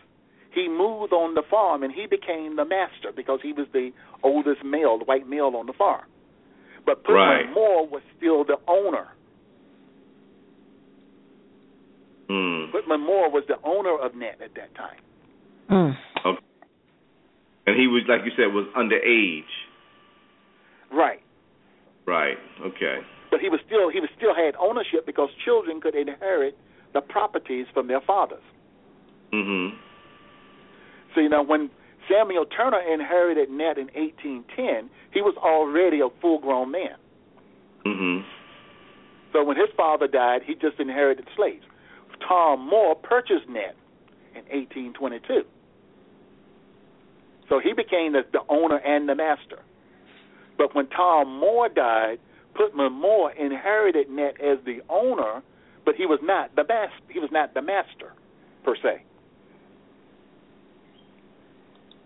he moved on the farm and he became the master because he was the oldest male, the white male on the farm. But Putnam Right. Moore was still the owner. Mm. Putnam Moore was the owner of Net at that time. Mm. Okay. And he was, like you said, was underage. Right. Right. Okay. But he was still he was still had ownership because children could inherit the properties from their fathers. Mm-hmm. So you know when Samuel Turner inherited Net in 1810, he was already a full-grown man. Mm-hmm. So when his father died, he just inherited slaves. Tom Moore purchased Net in 1822. So he became the, the owner and the master. But when Tom Moore died, Putnam Moore inherited Net as the owner, but he was not the master. He was not the master per se.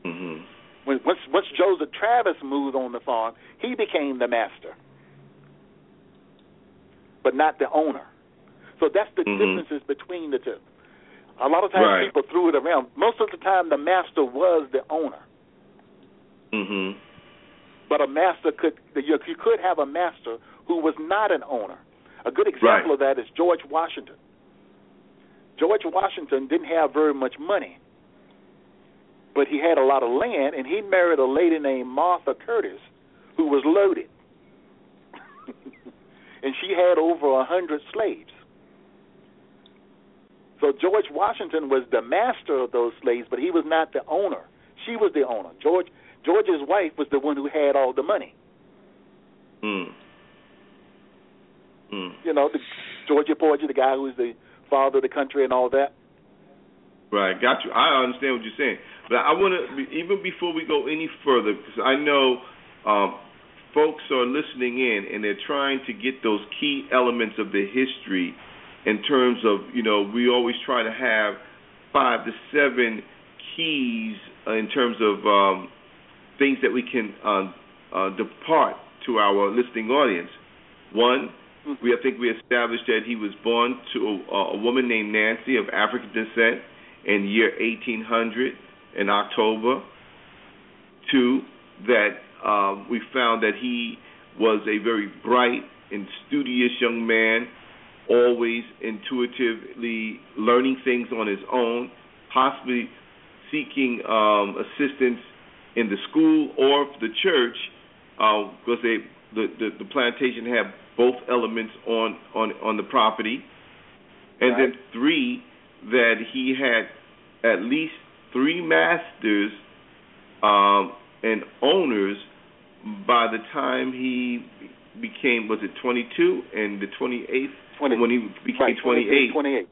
Mhm. When, once once Joseph Travis moved on the farm, he became the master, but not the owner. So that's the Mhm. differences between the two. A lot of times Right. people threw it around. Most of the time, the master was the owner, Mhm. but a master could you, you could have a master who was not an owner. A good example Right. of that is George Washington. George Washington didn't have very much money, but he had a lot of land, and he married a lady named Martha Curtis, who was loaded, [laughs] and she had over a hundred slaves. So George Washington was the master of those slaves, but he was not the owner. She was the owner. George George's wife was the one who had all the money. Mm. Mm. You know, the Georgia Porgy, the guy who was the father of the country and all that. Right, got you. I understand what you're saying, but I want to even before we go any further, because I know um, folks are listening in and they're trying to get those key elements of the history in terms of you know we always try to have five to seven keys in terms of um, things that we can uh, uh, depart to our listening audience. One, we I think we established that he was born to a, a woman named Nancy of African descent in the year 1800 in October. Two, that um, we found that he was a very bright and studious young man, always intuitively learning things on his own, possibly seeking um, assistance in the school or the church, because uh, they the, the the plantation had both elements on on on the property, and right. then three that he had at least three masters um, and owners by the time he became was it 22 and the 28th 20, when he became right, 28 28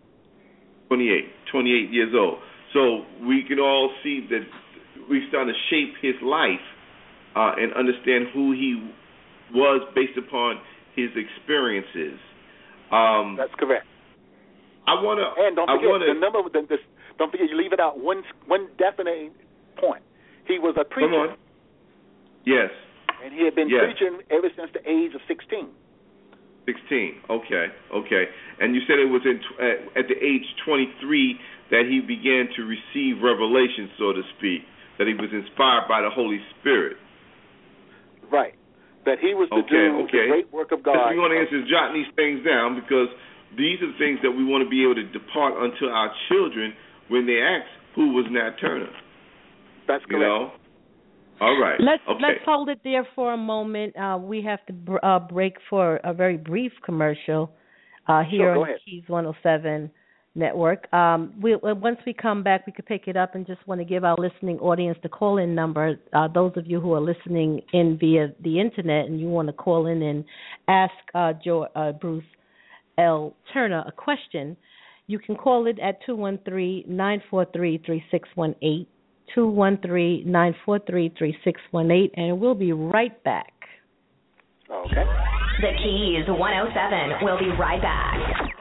28 28 years old. So we can all see that we starting to shape his life uh, and understand who he was based upon his experiences um, that's correct I want to and don't I forget wanna, the number the, don't forget you leave it out one one definite point he was a preacher Come on. Yes. and he had been Yes. preaching ever since the age of 16 Sixteen. Okay. Okay. And you said it was in tw- at, at the age twenty-three that he began to receive revelation, so to speak. That he was inspired by the Holy Spirit. right that he was to Okay, do okay. the great work of God we want to answer jotting these things down because these are the things that we want to be able to depart unto our children when they ask who was Nat Turner. that's correct. You know. All right. Let's okay. let's hold it there for a moment. Uh, we have to br- uh, break for a very brief commercial uh, here Sure, on ahead. the Keys 107 network. Um, we, uh, once we come back, we could pick it up and just want to give our listening audience the call in number. Uh, those of you who are listening in via the internet and you want to call in and ask uh, Joe, uh, Bruce L. Turner a question, you can call it at 213 943 3618. 213 943 3618, and we'll be right back. okay The Keys 107. We'll be right back.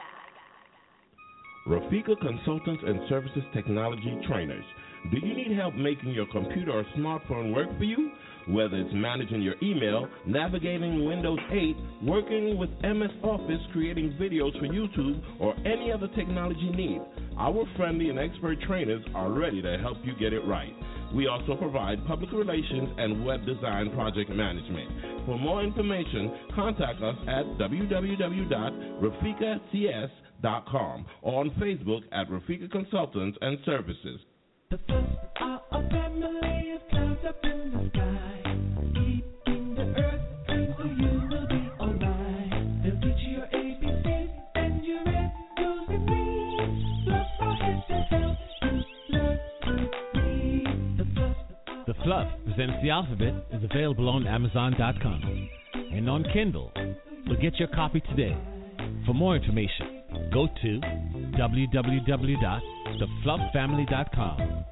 Rafika Consultants and Services Technology Trainers. Do you need help making your computer or smartphone work for you? Whether it's managing your email, navigating Windows 8, working with MS Office, creating videos for YouTube, or any other technology need, our friendly and expert trainers are ready to help you get it right. We also provide public relations and web design project management. For more information, contact us at www.rafikacs.com or on Facebook at Rafika Consultants and Services. The first are a family of clouds up in the sky, keeping the earth clean so you will be alright. They'll teach you your ABCs and your A's, U's and V's. Plus our heads and help you learn to read. The first The Fluff presents the alphabet is available on Amazon.com and on Kindle. So get your copy today. For more information, go to www.thefluffamily.com.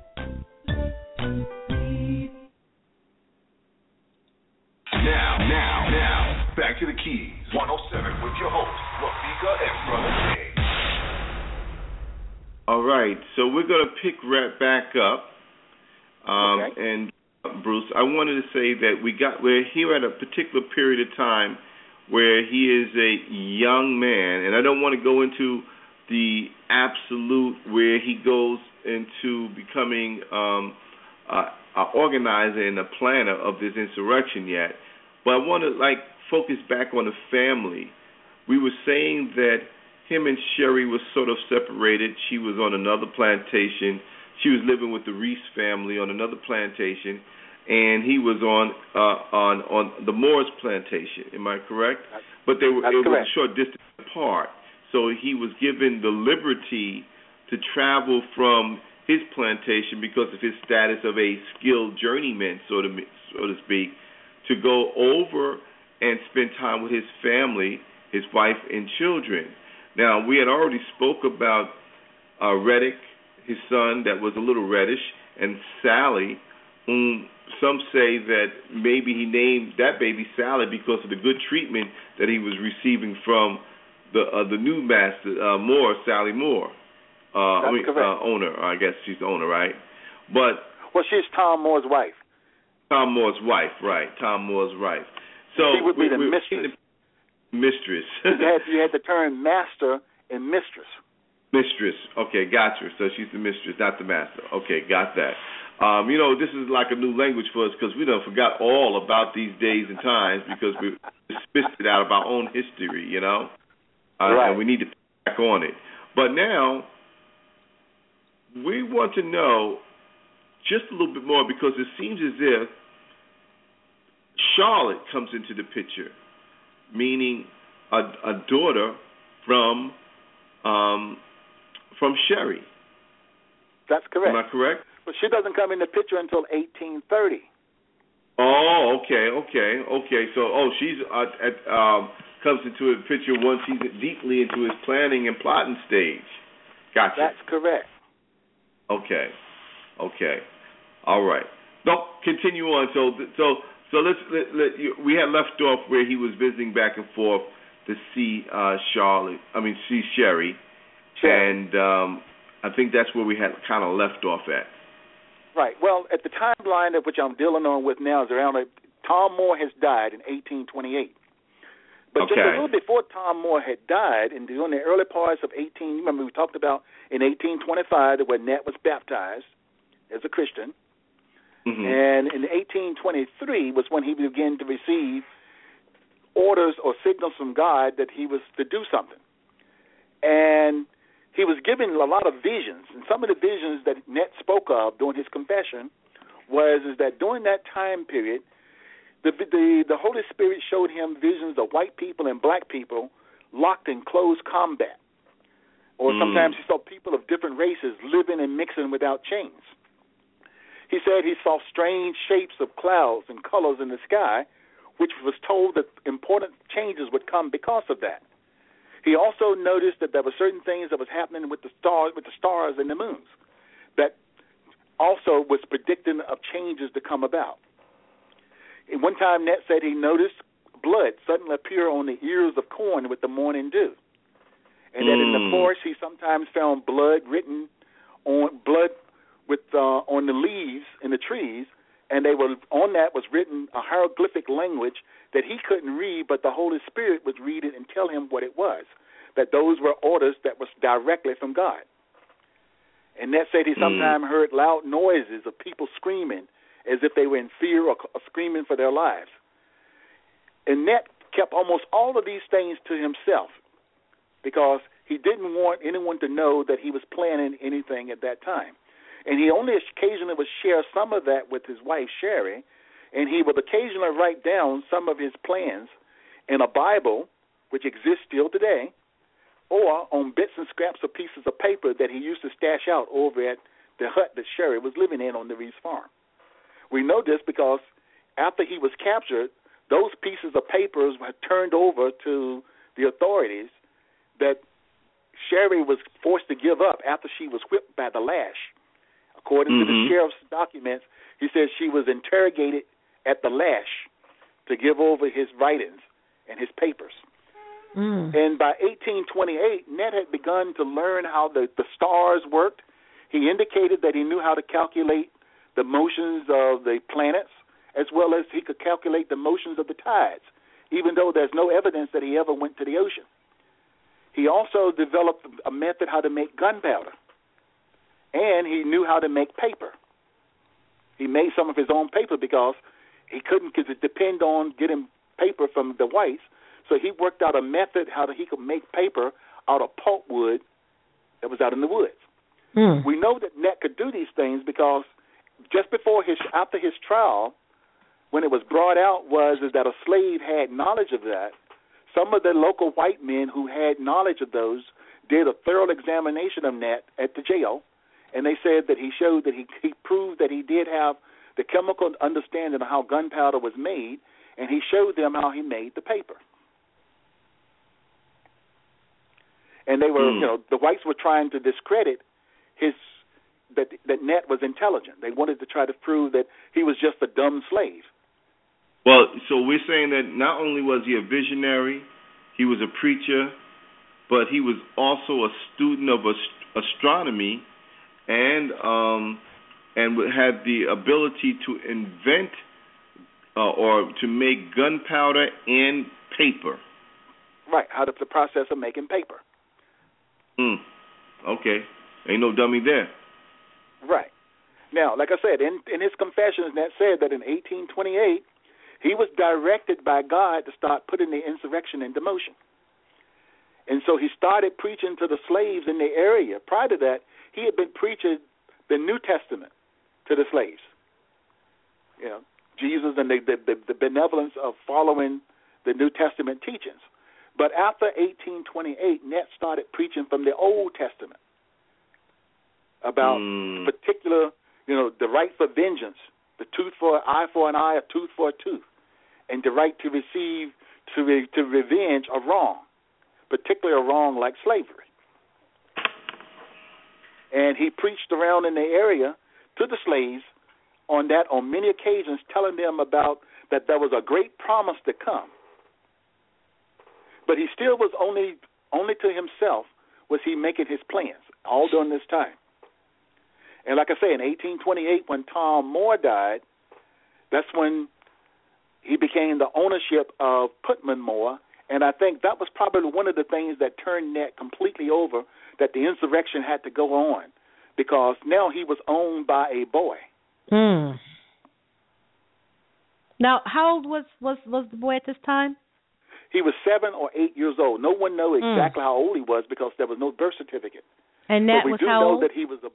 Now, now, now, back to the Keys 107 with your host, Rafika and Brother J. All right, so we're going to pick right back up. Um, Okay. And uh, Bruce, I wanted to say that we got we're here at a particular period of time where he is a young man, and I don't want to go into the absolute where he goes into becoming um, uh, an organizer and a planner of this insurrection yet. But I want to like focus back on the family. We were saying that him and Sherry was sort of separated. She was on another plantation. She was living with the Reese family on another plantation, and he was on uh, on on the Moores plantation. Am I correct? But they were it was a short distance apart. So he was given the liberty to travel from his plantation because of his status of a skilled journeyman, so to so to speak, to go over and spend time with his family, his wife and children. Now we had already spoke about uh, Reddick, his son that was a little reddish, and Sally, whom some say that maybe he named that baby Sally because of the good treatment that he was receiving from the uh, the new master uh, Moore, Sally Moore. Uh, I mean, uh, owner. I guess she's the owner, right? But well, she's Tom Moore's wife. Tom Moore's wife, right? Tom Moore's wife. So she would be we, the we, mistress. Mistress. [laughs] you, had, you had the term master and mistress. Mistress. Okay, got you. So she's the mistress, not the master. Okay, got that. Um, you know, this is like a new language for us because we done forgot all about these days and times because we dismissed it out of our own history, you know? Uh, Right. And we need to back on it. But now, we want to know just a little bit more because it seems as if Charlotte comes into the picture, meaning a, a daughter from um, from Sherry. That's correct. Am I correct? But she doesn't come in the picture until 1830. Oh, okay, okay, okay. So, oh, she's uh, at, um, comes into the picture once he's deeply into his planning and plotting stage. Gotcha. That's correct. Okay, okay, all right. No, continue on. So, so, so let's let, let you, we had left off where he was visiting back and forth to see uh Charlotte. I mean, see Sherry, and um I think that's where we had kind of left off at. Right. Well, at the timeline of which I'm dealing on with now is around Tom Moore has died in 1828. But just a little before Tom Moore had died, and during the early parts of 18, remember we talked about in 1825 that when Nat was baptized as a Christian, Mhm. and in 1823 was when he began to receive orders or signals from God that he was to do something. And he was given a lot of visions, and some of the visions that Net spoke of during his confession was is that during that time period, the the the Holy Spirit showed him visions of white people and black people locked in close combat, or Mm. sometimes he saw people of different races living and mixing without chains. He said he saw strange shapes of clouds and colors in the sky, which was told that important changes would come because of that. He also noticed that there were certain things that was happening with the stars, with the stars and the moons, that also was predicting of changes to come about. And one time, Net said he noticed blood suddenly appear on the ears of corn with the morning dew, and that in the Mm. forest he sometimes found blood written on blood with uh, on the leaves in the trees, and they were on that was written a hieroglyphic language that he couldn't read, but the Holy Spirit would read it and tell him what it was. That those were orders that was directly from God. And that said he Mm. heard loud noises of people screaming as if they were in fear or, or screaming for their lives. And Net kept almost all of these things to himself because he didn't want anyone to know that he was planning anything at that time. And he only occasionally would share some of that with his wife Sherry, and he would occasionally write down some of his plans in a Bible, which exists still today, or on bits and scraps of pieces of paper that he used to stash out over at the hut that Sherry was living in on the Reese farm. We know this because after he was captured, those pieces of papers were turned over to the authorities that Sherry was forced to give up after she was whipped by the lash. According to the Mhm. sheriff's documents, he says she was interrogated at the lash to give over his writings and his papers. And by 1828, Ned had begun to learn how the, the stars worked. He indicated that he knew how to calculate the motions of the planets, as well as he could calculate the motions of the tides, even though there's no evidence that he ever went to the ocean. He also developed a method how to make gunpowder, and he knew how to make paper. He made some of his own paper because he couldn't because it depend on getting paper from the whites. So he worked out a method how he could make paper out of pulpwood that was out in the woods. Hmm. We know that Net could do these things because just before his after his trial, when it was brought out, was is that a slave had knowledge of that. Some of the local white men who had knowledge of those did a thorough examination of Net at the jail, and they said that he showed that he he proved that he did have the chemical understanding of how gunpowder was made, and he showed them how he made the paper. And they were, Hmm. you know, the whites were trying to discredit his that that Net was intelligent. They wanted to try to prove that he was just a dumb slave. Well, so we're saying that not only was he a visionary, he was a preacher, but he was also a student of ast- astronomy, and um, and had the ability to invent uh, or to make gunpowder and paper. Right, how to the process of making paper. Hmm. Okay. Ain't no dummy there. Right. Now, like I said, in in his confessions, Net said that in 1828 he was directed by God to start putting the insurrection into motion. And so he started preaching to the slaves in the area. Prior to that, he had been preaching the New Testament to the slaves. You know, Jesus and the, the, the, the benevolence of following the New Testament teachings. But after 1828, Net started preaching from the Old Testament about Mm. particular, you know, the right for vengeance, the tooth for an eye for an eye, a tooth for a tooth, and the right to receive to re, to revenge a wrong, particularly a wrong like slavery. And he preached around in the area to the slaves on that on many occasions, telling them about that there was a great promise to come. But he still was only only to himself was he making his plans all during this time. And like I say, in 1828, when Tom Moore died, that's when he became the ownership of Putnam Moore. And I think that was probably one of the things that turned Net completely over, that the insurrection had to go on, because now he was owned by a boy. Hmm. Now, how old was was was the boy at this time? He was seven or eight years old. No one knew Mm. exactly how old he was because there was no birth certificate. And that but we was do how know old? that he was a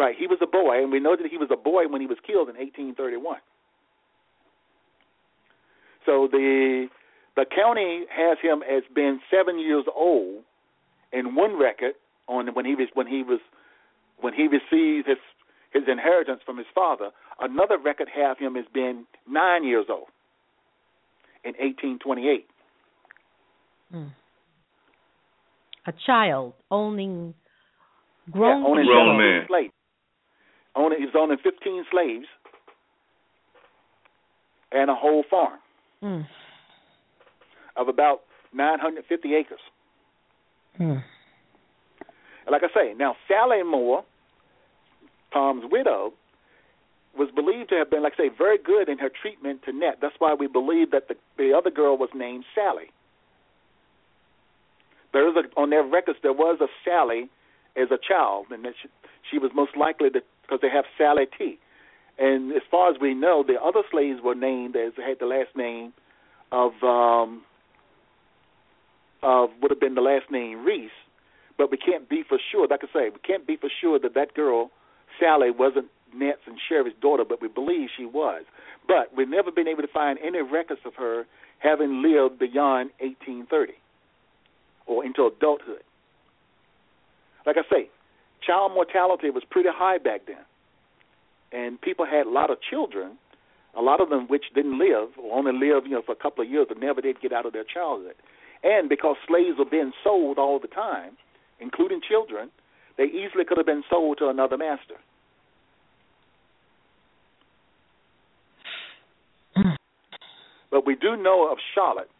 right. He was a boy, and we know that he was a boy when he was killed in 1831. So the the county has him as being seven years old in one record on when he was when he was when he received his his inheritance from his father. Another record have him as being nine years old in 1828. Hmm. A child owning grown yeah, owning. Grown man. slaves. Owning, he was owning 15 slaves and a whole farm Hmm. of about 950 acres. Hmm. Like I say, now Sally Moore, Tom's widow, was believed to have been, like I say, very good in her treatment to Net. That's why we believe that the the other girl was named Sally. There is a on their records there was a Sally as a child, and that she, she was most likely because they have Sally T. And as far as we know, the other slaves were named as had the last name of um of would have been the last name Reese, but we can't be for sure. Like I say, we can't be for sure that that girl Sally wasn't Net's and Sherry's daughter, but we believe she was. But we've never been able to find any records of her having lived beyond 1830 or into adulthood. Like I say, child mortality was pretty high back then, and people had a lot of children. A lot of them which didn't live, or only lived, you know, for a couple of years, and never did get out of their childhood. And because slaves were being sold all the time, including children, they easily could have been sold to another master. but we do know of Charlotte.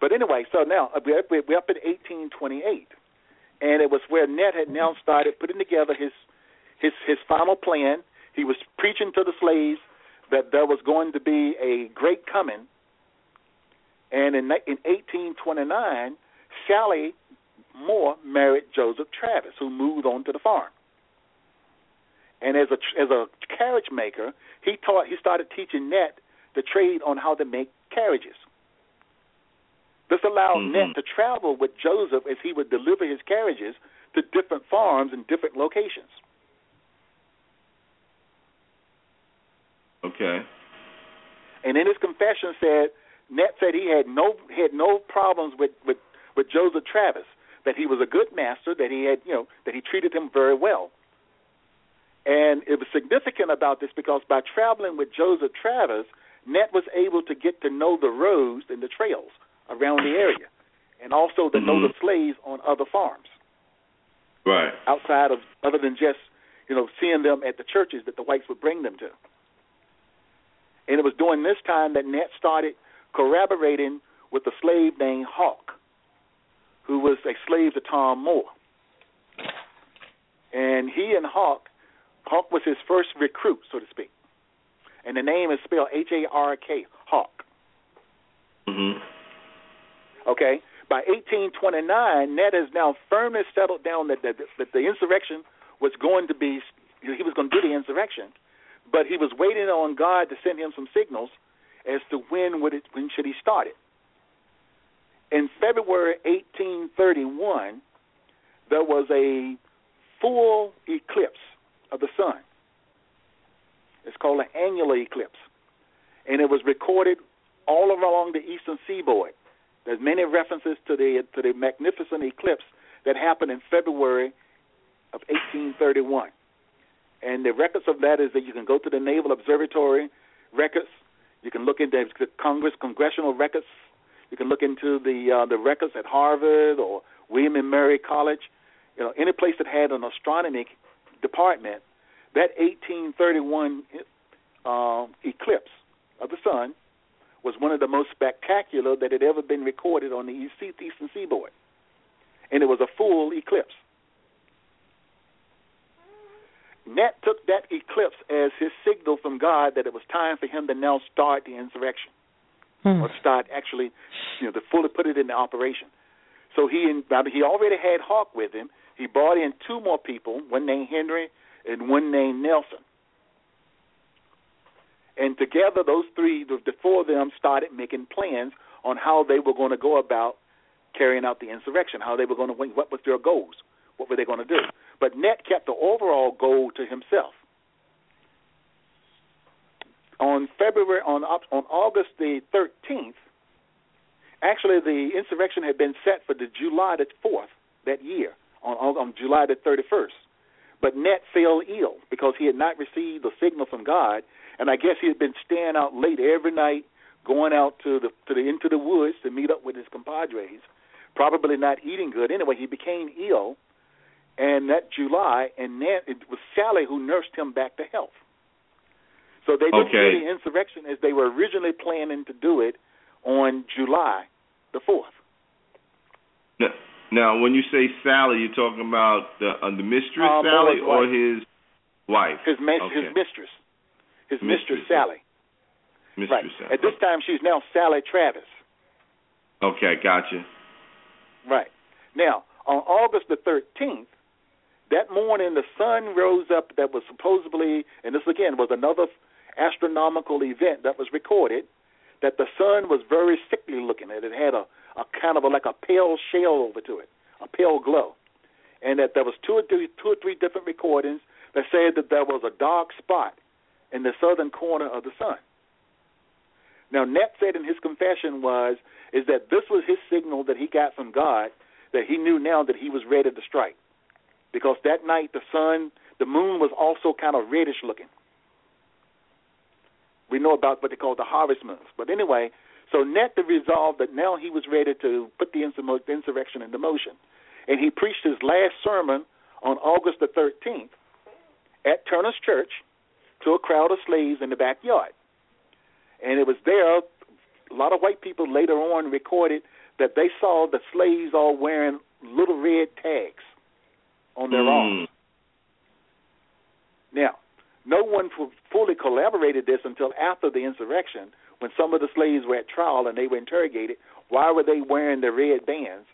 But anyway, so now uh, we're up, in 1828, and it was where Net had now started putting together his his his final plan. He was preaching to the slaves that there was going to be a great coming. And in in 1829, Sally Moore married Joseph Travis, who moved on to the farm. And as a as a carriage maker, he taught he started teaching Net the trade on how to make carriages. This allowed Mhm. Net to travel with Joseph as he would deliver his carriages to different farms in different locations. Okay. And in his confession said Net said he had no had no problems with with with Joseph Travis. That he was a good master, that he had, you know, that he treated him very well. And it was significant about this because by traveling with Joseph Travis, Net was able to get to know the roads and the trails around the area, and also to know the mm-hmm. slaves on other farms Right. outside of other than just you know seeing them at the churches that the whites would bring them to. And it was during this time that Net started collaborating with a slave named Hawk, who was a slave to Tom Moore. And he and Hawk, Hawk was his first recruit, so to speak. And the name is spelled H A R K, Hawk. Mm-hmm. Okay. By 1829, Ned has now firmly settled down that, that that the insurrection was going to be he was going to do the insurrection, but he was waiting on God to send him some signals as to when would it when should he start it. In February 1831, there was a full eclipse of the sun. It's called an annular eclipse, and it was recorded all along the eastern seaboard. There's many references to the to the magnificent eclipse that happened in February of 1831. And the records of that is that you can go to the Naval Observatory records. You can look into the Congress congressional records. You can look into the uh, the records at Harvard or William and Mary College. You know, any place that had an astronomy department. That 1831 uh, eclipse of the sun was one of the most spectacular that had ever been recorded on the east, eastern seaboard, and it was a full eclipse. Nat took that eclipse as his signal from God that it was time for him to now start the insurrection, Hmm. or start actually, you know, to fully put it into operation. So he now he already had Hawk with him. He brought in two more people, one named Henry and one named Nelson. And together, those three, the, the four of them, started making plans on how they were going to go about carrying out the insurrection, how they were going to win, what was their goals, what were they going to do. But Net kept the overall goal to himself. On February, on on August the 13th, actually the insurrection had been set for the July the 4th that year, on, on July the 31st. But Net fell ill because he had not received a signal from God, and I guess he had been staying out late every night, going out to the to the into the woods to meet up with his compadres, probably not eating good. Anyway, he became ill, and that July, and then it was Sally who nursed him back to health. So they didn't Okay. do the insurrection as they were originally planning to do it on July the fourth. Now, now, when you say Sally, you're talking about the uh, the mistress Uh, Sally or his wife? His ma- okay. his mistress, his Mistress. mistress Sally. mistress right. Sally. At this time, she's now Sally Travis. Okay, gotcha. Right. Now, on August the 13th, that morning the sun rose up that was supposedly, and this again was another astronomical event that was recorded, that the sun was very sickly looking. It had a, a kind of a, like a pale shell over to it, a pale glow. And that there was two or three, two or three different recordings that said that there was a dark spot in the southern corner of the sun. Now, Net said in his confession was is that this was his signal that he got from God that he knew now that he was ready to strike, because that night the sun, the moon was also kind of reddish looking. We know about what they call the harvest moons, but anyway, so Net resolved that now he was ready to put the insurrection into motion, and he preached his last sermon on August the 13th at Turner's Church to a crowd of slaves in the backyard. And it was there, a lot of white people later on recorded that they saw the slaves all wearing little red tags on their hmm. arms. Now, no one fully collaborated this until after the insurrection, when some of the slaves were at trial and they were interrogated. Why were they wearing the red bands?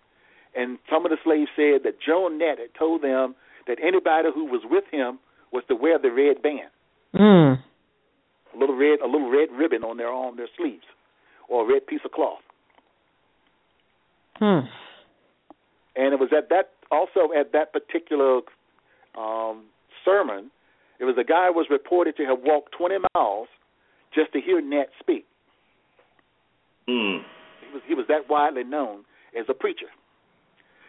And some of the slaves said that Joan Nett had told them that anybody who was with him was to wear the red band, Mm. a little red, a little red ribbon on their arm, their sleeves, or a red piece of cloth. Hmm. And it was at that also at that particular um, sermon, it was a guy who was reported to have walked 20 miles just to hear Nat speak. Mm. He was he was that widely known as a preacher.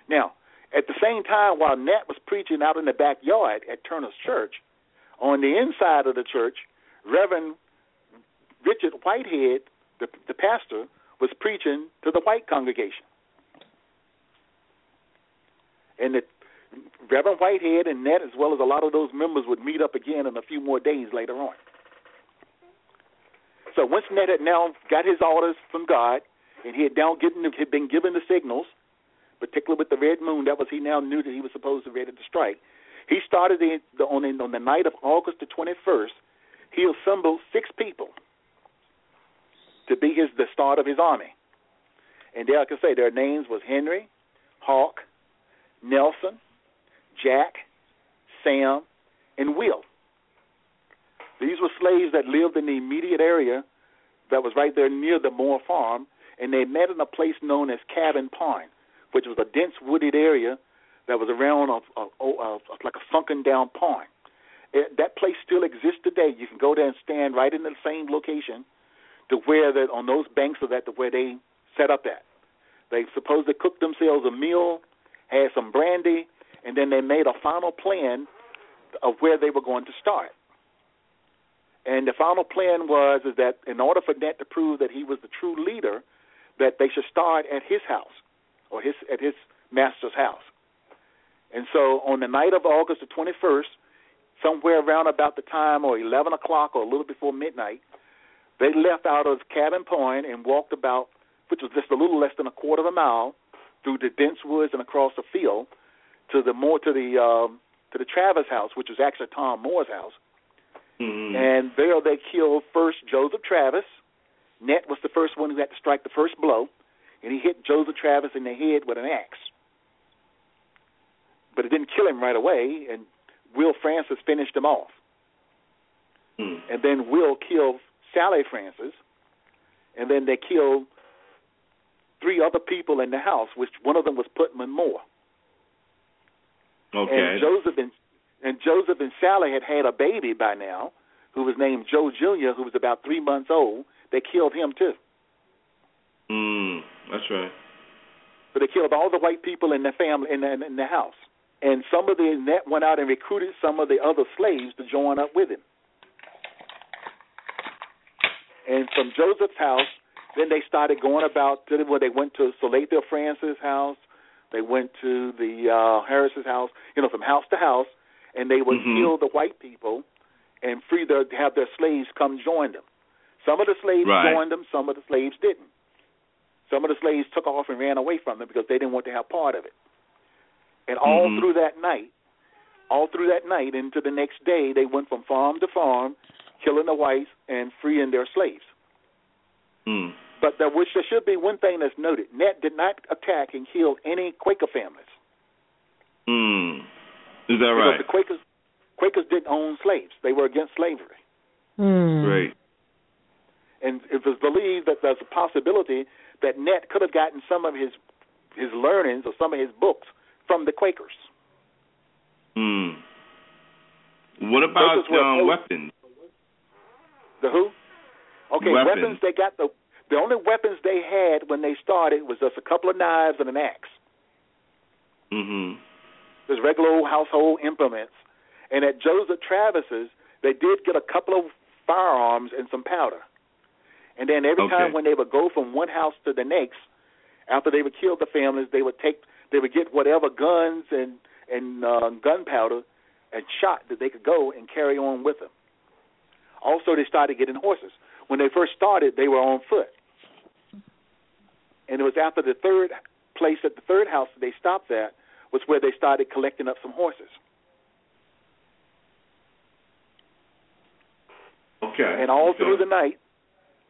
Now, At the same time, while Nat was preaching out in the backyard at Turner's Church, on the inside of the church, Reverend Richard Whitehead, the, the pastor, was preaching to the white congregation. And the Reverend Whitehead and Ned, as well as a lot of those members, would meet up again in a few more days later on. So once Ned had now got his orders from God, and he had now given, had been given the signals, particularly with the red moon, that was he now knew that he was supposed to be ready to strike. He started the, the, on, the, on the night of August the 21st. He assembled six people to be his the start of his army. And there I can say their names was Henry, Hawk, Nelson, Jack, Sam, and Will. These were slaves that lived in the immediate area that was right there near the Moore farm, and they met in a place known as Cabin Pond, which was a dense wooded area that was around a, a, a, a like a sunken down pond. It, that place still exists today. You can go there and stand right in the same location to where that on those banks of that to where they set up at. They supposedly cooked themselves a meal, had some brandy, and then they made a final plan of where they were going to start. And the final plan was is that in order for Nat to prove that he was the true leader, that they should start at his house or his at his master's house. And so on the night of August the 21st, somewhere around about the time or 11 o'clock or a little before midnight, they left out of Cabin Pond and walked about, which was just a little less than a quarter of a mile, through the dense woods and across the field to the more to the um, to the Travis house, which was actually Tom Moore's house. Mm-hmm. And there they killed first Joseph Travis. Net was the first one who had to strike the first blow, and he hit Joseph Travis in the head with an axe. But it didn't kill him right away, and Will Francis finished him off. Mm. And then Will killed Sally Francis, and then they killed three other people in the house, which one of them was Putnam Moore. Okay. And Joseph and and Joseph and Sally had had a baby by now, who was named Joe Jr., who was about three months old. They killed him too. Mm, that's right. So they killed all the white people in the family in the, in the house, and some of the net went out and recruited some of the other slaves to join up with him. And from Joseph's house, then they started going about to where they went to Salathiel Francis' house. They went to the uh Harris's house, you know, from house to house, and they would Mhm. kill the white people and free their have their slaves come join them. Some of the slaves Right. joined them, some of the slaves didn't. Some of the slaves took off and ran away from them because they didn't want to have part of it. And all Mhm. through that night, all through that night into the next day, they went from farm to farm, killing the whites and freeing their slaves. Mm. But there, which there should be one thing that's noted: Net did not attack and kill any Quaker families. Mm. Is that Because right? the Quakers, Quakers didn't own slaves; they were against slavery. Hmm. Great. And it was believed that there's a possibility that Net could have gotten some of his his learnings or some of his books from the Quakers. Mm. What about Quakers um, weapons? The who? Okay, Weapons. They got the the only weapons they had when they started was just a couple of knives and an axe. Mm-hmm. Just regular old household implements. And at Joseph Travis's, they did get a couple of firearms and some powder. And then every Okay. time when they would go from one house to the next, after they would kill the families, they would take they would get whatever guns and and uh, gunpowder and shot that they could go and carry on with them. Also, they started getting horses. When they first started, they were on foot, and it was after the third place at the third house that they stopped at was where they started collecting up some horses. Okay. And all Okay. through the night,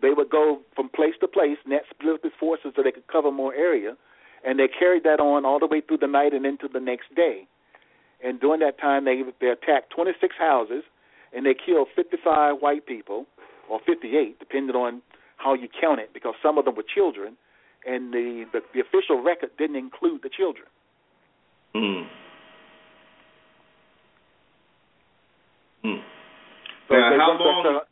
they would go from place to place. Net split up his forces so they could cover more area, and they carried that on all the way through the night and into the next day. And during that time, they they attacked 26 houses, and they killed 55 white people, or 58, depending on how you count it, because some of them were children, and the the, the official record didn't include the children. Mm. Mm. So Now, how went back long? to-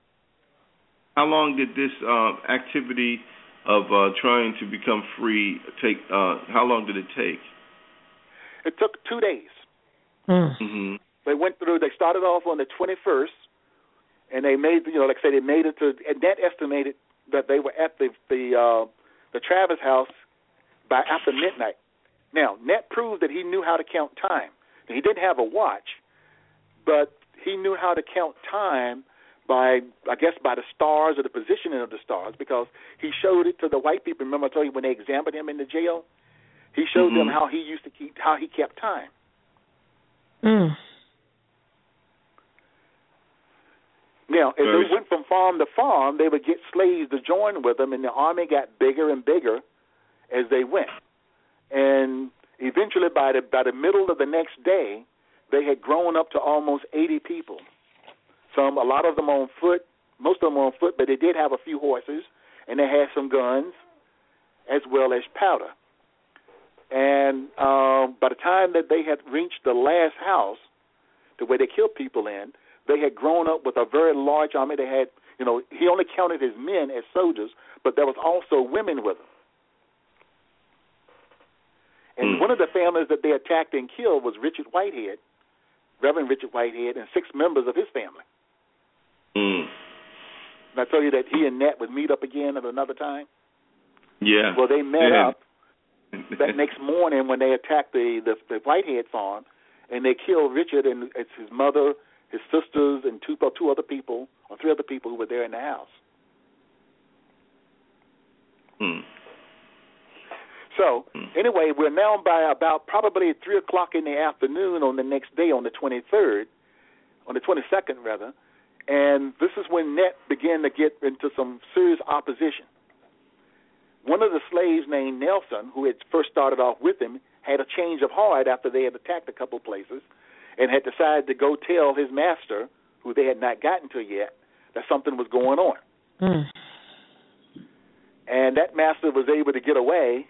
How long did this uh, activity of uh, trying to become free take? Uh, how long did it take? It took two days. Mm. Mhm. They went through. They started off on the 21st, and they made you know like I say they made it to. And that estimated that they were at the the uh, the Travis house by after midnight. Now Net proved that he knew how to count time. He didn't have a watch, but he knew how to count time by I guess by the stars or the positioning of the stars because he showed it to the white people. Remember I told you when they examined him in the jail, he showed them Mhm. how he used to keep how he kept time. Mm. Now, as they went from farm to farm, they would get slaves to join with them, and the army got bigger and bigger as they went. And eventually, by the by the middle of the next day, they had grown up to almost 80 people. Some, a lot of them on foot, most of them on foot, but they did have a few horses, and they had some guns, as well as powder. And um, by the time that they had reached the last house, the way they killed people in, they had grown up with a very large army. They had, you know, he only counted his men as soldiers, but there was also women with him. And Hmm. one of the families that they attacked and killed was Richard Whitehead, Reverend Richard Whitehead, and six members of his family. Mm. And I told you that he and Nat would meet up again at another time. Yeah. Well, they met Yeah. up that [laughs] next morning when they attacked the, the the Whitehead farm, and they killed Richard and it's his mother, his sisters, and two or two other people or three other people who were there in the house. Mm. So anyway, we're now by about probably three o'clock in the afternoon on the next day, on the twenty third, on the twenty second rather, and this is when Net began to get into some serious opposition. One of the slaves named Nelson, who had first started off with him, had a change of heart after they had attacked a couple places, and had decided to go tell his master, who they had not gotten to yet, that something was going on. Mm. And that master was able to get away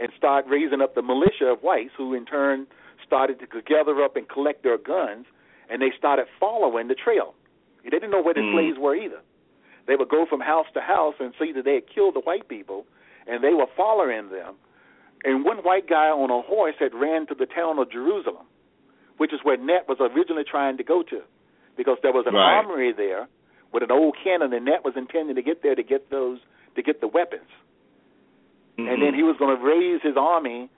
and start raising up the militia of whites, who in turn started to gather up and collect their guns, and they started following the trail. They didn't know where the Mm. slaves were either. They would go from house to house and see that they had killed the white people, and they were following them. And one white guy on a horse had ran to the town of Jerusalem, which is where Net was originally trying to go to, because there was an Right. armory there with an old cannon, and Net was intending to get there to get those to get the weapons Mhm. and then he was going to raise his army,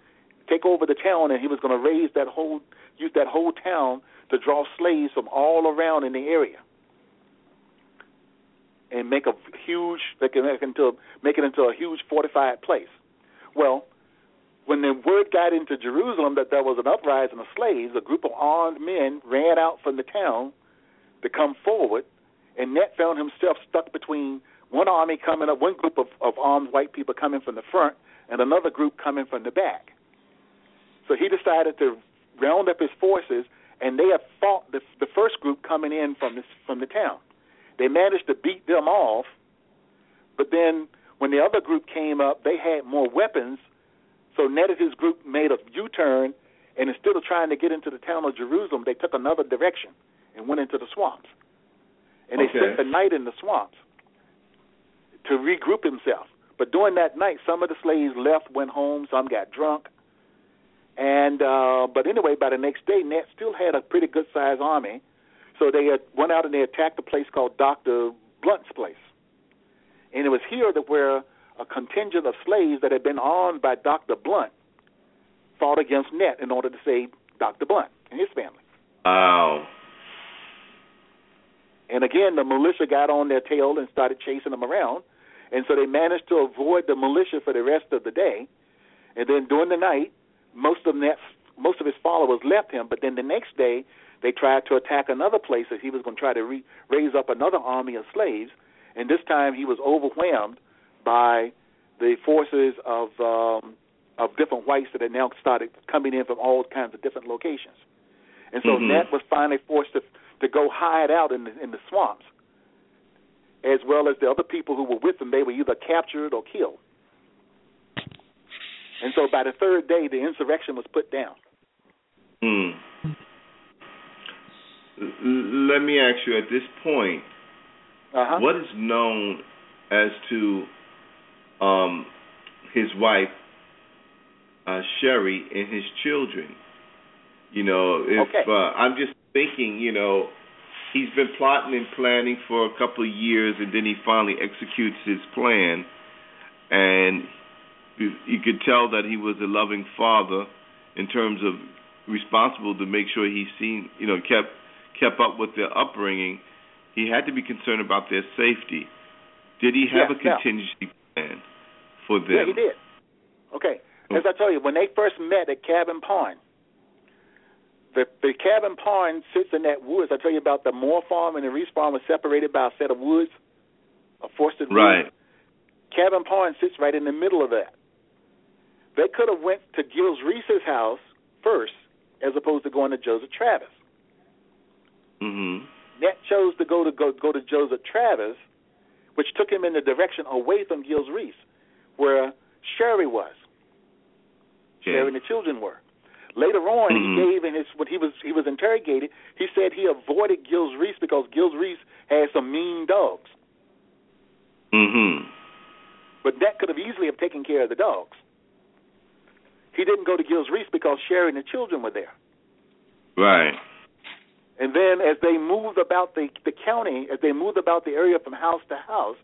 take over the town, and he was going to raise that whole use that whole town to draw slaves from all around in the area, and make a huge make it into make it into a huge fortified place. Well, when the word got into Jerusalem that there was an uprising of slaves, a group of armed men ran out from the town to come forward, and Net found himself stuck between one army coming up, one group of, of armed white people coming from the front, and another group coming from the back. So he decided to round up his forces, and they had fought the, the first group coming in from the, from the town. They managed to beat them off, but then when the other group came up, they had more weapons. So Ned and his group made a U-turn, and instead of trying to get into the town of Jerusalem, they took another direction and went into the swamps. And they Okay. spent the night in the swamps to regroup himself. But during that night, some of the slaves left, went home, some got drunk. And uh but anyway, by the next day, Nat still had a pretty good sized army. So they had went out and they attacked a place called Doctor Blunt's place. And it was here that where a contingent of slaves that had been armed by Doctor Blunt fought against Net in order to save Doctor Blunt and his family. Wow. And again, the militia got on their tail and started chasing them around. And so they managed to avoid the militia for the rest of the day. And then during the night, most of Net's, most of his followers left him. But then the next day, they tried to attack another place that he was going to try to re- raise up another army of slaves. And this time, he was overwhelmed by the forces of um, of different whites that had now started coming in from all kinds of different locations. And so Mhm. Nat was finally forced to to go hide out in the in the swamps, as well as the other people who were with him. They were either captured or killed. And so by the third day, the insurrection was put down. L- let me ask you at this point, Uh-huh. what is known as to um, his wife uh, Sherry and his children? You know, if Okay. uh, I'm just thinking, you know, he's been plotting and planning for a couple of years, and then he finally executes his plan, and you, you could tell that he was a loving father in terms of responsible to make sure he seen, you know, kept kept up with their upbringing. He had to be concerned about their safety. Did he have Yeah, a yeah. contingency plan for them? Yeah, he did. Okay. As I told you, when they first met at Cabin Pond, the the cabin pond sits in that woods. I tell you about the Moore farm and the Reese farm was separated by a set of woods, a forested Right. woods. Cabin pond sits right in the middle of that. They could have went to Giles Reese's house first, as opposed to going to Joseph Travis. Mm Mhm. Nat chose to go to go go to Joseph Travis, which took him in the direction away from Giles Reese, where Sherry was. Okay. Sherry and the children were. Later on, Mhm. he gave in his when he was he was interrogated. He said he avoided Giles Reese because Giles Reese had some mean dogs, Mm-hmm. but Nat could have easily have taken care of the dogs. He didn't go to Giles Reese because Sherry and the children were there. Right. And then as they moved about the the county, as they moved about the area from house to house,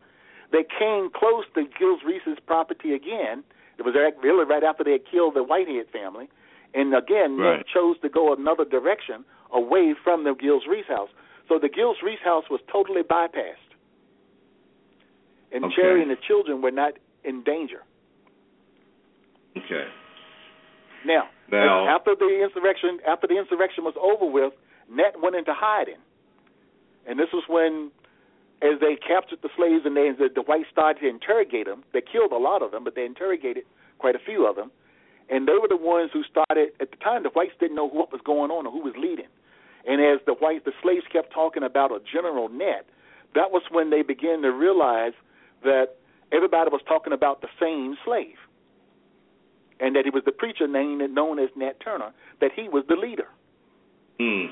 they came close to Giles Reese's property again. It was right- really right after they had killed the Whitehead family, and again Right. Chose to go another direction away from the Giles Reese house. So the Giles Reese house was totally bypassed, and Okay. Cherry and the children were not in danger. Okay. Now, Now- after the insurrection, after the insurrection was over with, Nat went into hiding, and this was when, as they captured the slaves and they, the, the whites started to interrogate them. They killed a lot of them, but they interrogated quite a few of them, and they were the ones who started. At the time, the whites didn't know what was going on or who was leading, and as the whites, the slaves kept talking about a general Nat, that was when they began to realize that everybody was talking about the same slave and that he was the preacher named known as Nat Turner, that he was the leader. Hmm.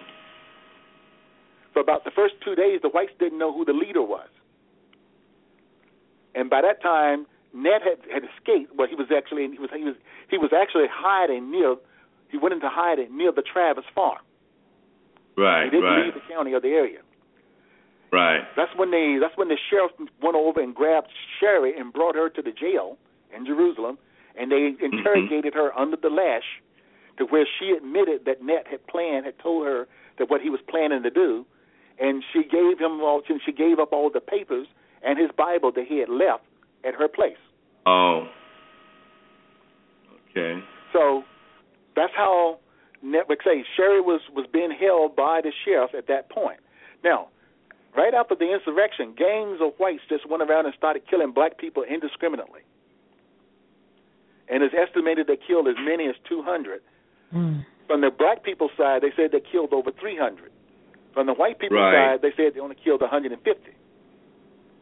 For about the first two days, the whites didn't know who the leader was, and by that time, Nat had had escaped. Well, he was actually he was he was he was actually hiding near. He went into hiding near the Travis farm. Right. He didn't right. leave the county or the area. Right. That's when they that's when the sheriff went over and grabbed Sherry and brought her to the jail in Jerusalem, and they mm-hmm. interrogated her under the lash, to where she admitted that Nat had planned, had told her that what he was planning to do, and she gave him all. She gave up all the papers and his Bible that he had left at her place. Oh. Okay. So that's how Network say Sherry was was being held by the sheriff at that point. Now, right after the insurrection, gangs of whites just went around and started killing black people indiscriminately. And it's estimated they killed as many as 200. From hmm. the black people's side, they said they killed over 300. From the white people's Right. side, they said they only killed 150.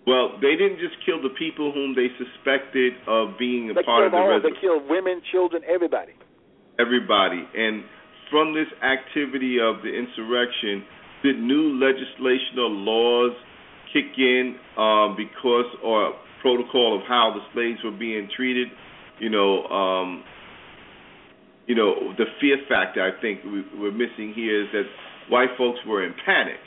Well, they didn't just kill the people whom they suspected of being a They part of the all. res- They killed women, children, everybody. everybody. And from this activity of the insurrection, did new legislation or laws kick in um, because or protocol of how the slaves were being treated? You know, um, you know, the fear factor I think we, we're missing here is that white folks were in panic.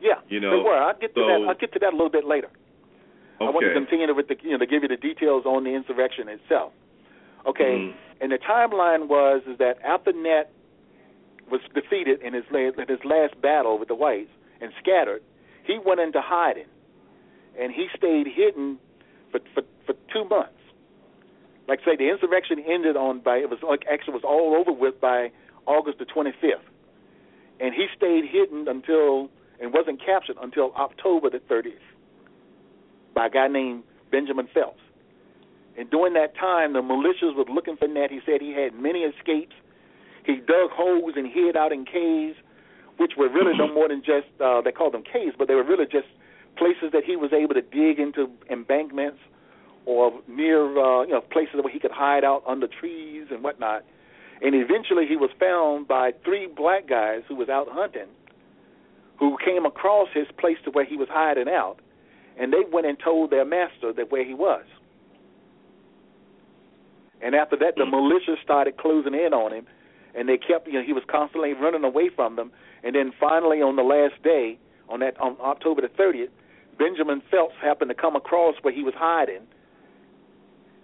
Yeah, You know, they were. I'll get to that. I'll get to that a little bit later. Okay. I want to continue with the you know to give you the details on the insurrection itself. Okay, Mhm. and the timeline was is that after Nat was defeated in his la- in his last battle with the whites and scattered, he went into hiding, and he stayed hidden for for, for two months. Like I say, the insurrection ended on by it was like actually was all over with by August the 25th, and he stayed hidden until and wasn't captured until October the 30th by a guy named Benjamin Phelps. And during that time, the militias was looking for Nat. He said he had many escapes. He dug holes and hid out in caves, which were really no more than just uh, they called them caves, but they were really just places that he was able to dig into embankments or near uh, you know places where he could hide out under trees and whatnot. And eventually, he was found by three black guys who was out hunting, who came across his place to where he was hiding out, and they went and told their master that where he was. And after that, the hmm. militia started closing in on him, and they kept you know he was constantly running away from them, and then finally on the last day, on that on October the 30th, Benjamin Phelps happened to come across where he was hiding,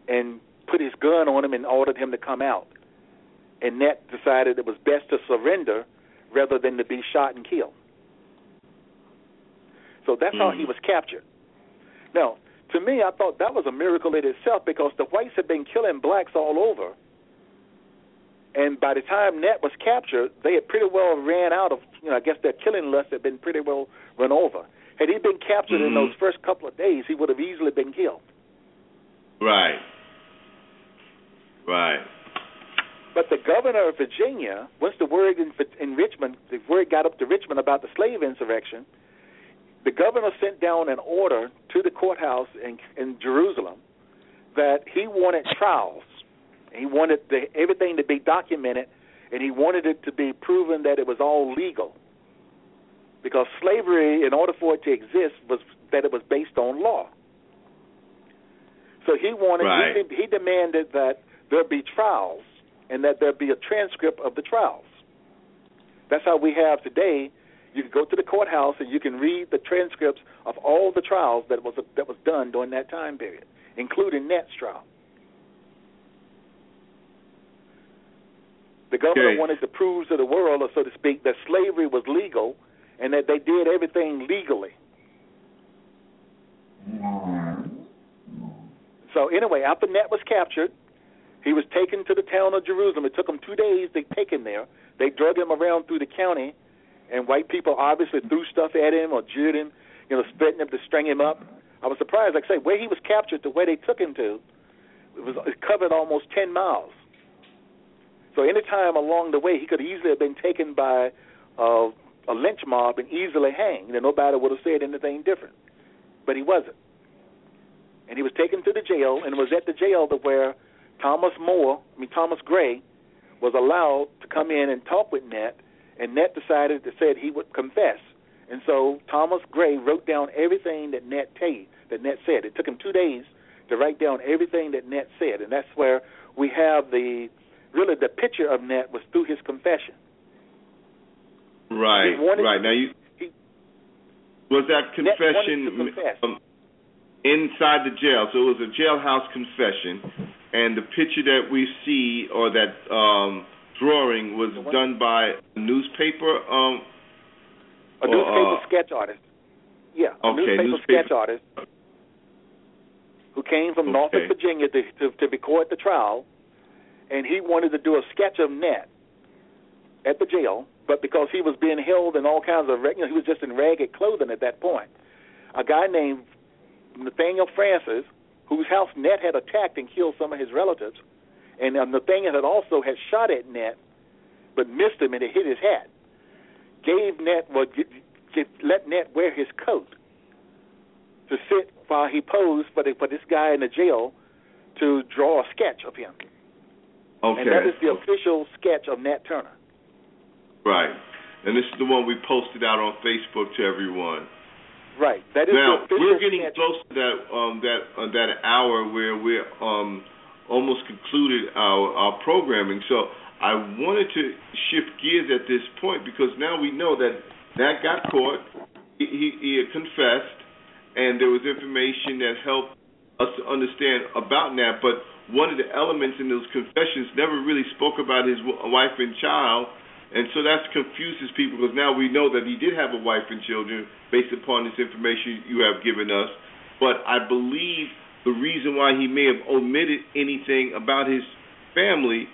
and put his gun on him and ordered him to come out. And Nat decided it was best to surrender rather than to be shot and killed. So that's how he was captured. Now, to me, I thought that was a miracle in itself because the whites had been killing blacks all over. And by the time Nat was captured, they had pretty well ran out of, you know, I guess their killing lust had been pretty well run over. Had he been captured in Mhm. those first couple of days, he would have easily been killed. Right. Right. But the governor of Virginia, once the word in, in Richmond, the word got up to Richmond about the slave insurrection, the governor sent down an order to the courthouse in, in Jerusalem that he wanted trials. He wanted the, everything to be documented, and he wanted it to be proven that it was all legal. Because slavery, in order for it to exist, was that it was based on law. So he wanted, Right. he, he demanded that there be trials and that there be a transcript of the trials. That's how we have today. You can go to the courthouse and you can read the transcripts of all the trials that was that was done during that time period, including Nat's trial. The governor Okay. wanted to prove to the world, or so to speak, that slavery was legal and that they did everything legally. So anyway, after Nat was captured, he was taken to the town of Jerusalem. It took them two days to take him there. They drug him around through the county, and white people obviously threw stuff at him or jeered him, you know, threatened him to string him up. I was surprised, like I say, where he was captured to where they took him to, it was it covered almost ten miles. So any time along the way, he could easily have been taken by uh, a lynch mob and easily hanged, and nobody would have said anything different. But he wasn't, and he was taken to the jail, and was at the jail that where Thomas Moore, I mean Thomas Gray, was allowed to come in and talk with Net, and Net decided to said he would confess. And so Thomas Gray wrote down everything that Nat t- that Nat said. It took him two days to write down everything that Net said, and that's where we have the really the picture of Net was through his confession. Right. Right. to- Now you he- was that confession confess. um, inside the jail. So it was a jailhouse confession, and the picture that we see or that um, drawing was done by a newspaper. Um, a Or, newspaper uh, sketch artist. Yeah, a Okay, newspaper, newspaper- sketch artist who came from Okay. Norfolk, Virginia to, to to record the trial, and he wanted to do a sketch of Nat at the jail, but because he was being held in all kinds of, you know, he was just in ragged clothing at that point. A guy named Nathaniel Francis, whose house Nat had attacked and killed some of his relatives, and uh, Nathaniel had also had shot at Nat, but missed him and it hit his hat. Gave Nat well, get, get, let Nat wear his coat to sit while he posed for the, for this guy in the jail to draw a sketch of him, okay. and that is the official sketch of Nat Turner. Right. And this is the one we posted out on Facebook to everyone. Right. That is now the we're getting close to that um, that uh, that hour where we're um, almost concluded our our programming. So I wanted to shift gears at this point because now we know that Nat got caught. He, he, he confessed, and there was information that helped us to understand about Nat. But one of the elements in those confessions never really spoke about his wife and child. And so that confuses people because now we know that he did have a wife and children based upon this information you have given us. But I believe the reason why he may have omitted anything about his family,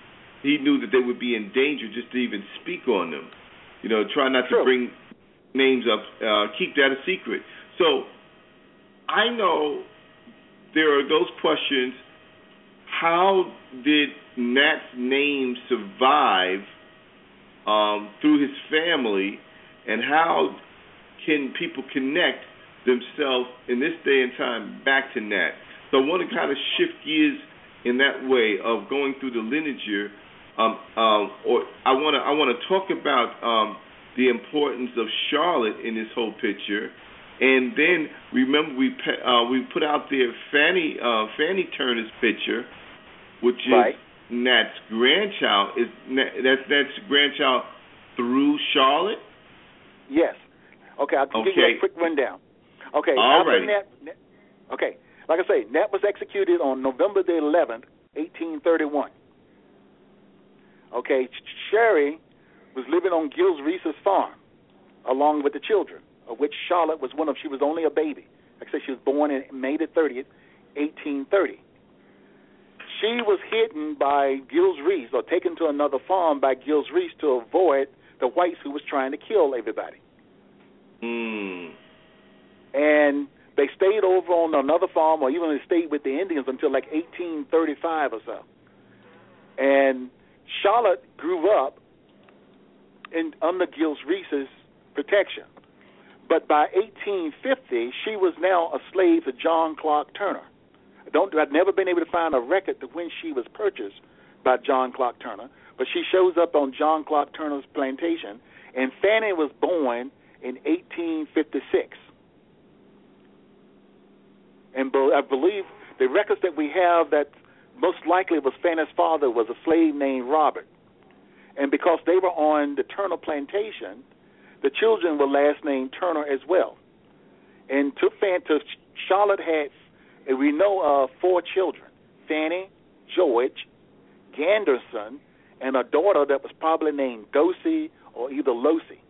he knew that they would be in danger just to even speak on them. You know, try not to bring names up, uh, keep that a secret. So I know there are those questions. How did Nat's name survive um, through his family, and how can people connect themselves in this day and time back to Nat? So I want to kind of shift gears in that way of going through the lineage. Um, um, or I want to I want to talk about um, the importance of Charlotte in this whole picture, and then remember we uh, we put out there Fanny uh, Fanny Turner's picture, which is Right. Nat's grandchild is that's Nat's grandchild through Charlotte. Yes. Okay, I'll give you Okay. a quick rundown. Okay, All righty. Nat, okay, like I say, Nat was executed on November the 11th, 1831. Okay, Sherry was living on Giles Reese's farm along with the children, of which Charlotte was one of. She was only a baby. Like I said, she was born in May the 30th, 1830. She was hidden by Giles Reese or taken to another farm by Giles Reese to avoid the whites who was trying to kill everybody. Mm. and they stayed over on another farm or even they stayed with the Indians until like 1835 or so. And Charlotte grew up in under Giles Reese's protection. But by 1850, she was now a slave to John Clark Turner. Don't I've never been able to find a record to when she was purchased by John Clark Turner, but she shows up on John Clark Turner's plantation and Fanny was born in 1856. And I believe the records that we have that most likely was Fanny's father was a slave named Robert. And because they were on the Turner plantation, the children were last named Turner as well. And to Fan to Charlotte had and we know of four children: Fanny, George, Ganderson, and a daughter that was probably named Dosey or either Losi.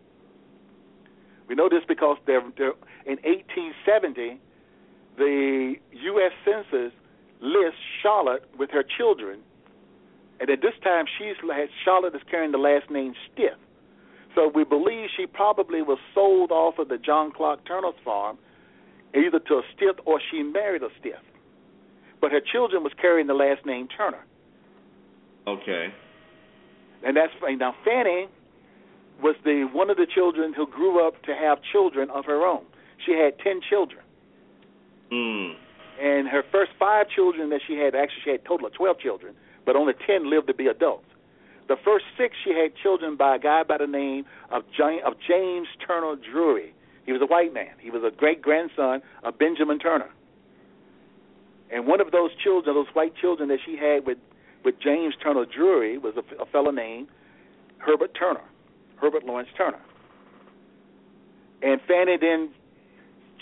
We know this because they're, they're, in 1870, the U.S. Census lists Charlotte with her children, and at this time, she's Charlotte is carrying the last name Stiff. So we believe she probably was sold off of the John Clark Turner's farm, either to a Stiff or she married a Stiff. But her children was carrying the last name Turner, Okay. and that's now Fanny was the one of the children who grew up to have children of her own. She had ten children. Mm. and her first five children that she had actually she had a total of twelve children, but only ten lived to be adults. The first six she had children by a guy by the name of James, of James Turner Drury. He was a white man. He was a great grandson of Benjamin Turner. And one of those children, those white children that she had with with James Turner Drury, was a, a fellow named Herbert Turner, Herbert Lawrence Turner. And Fanny then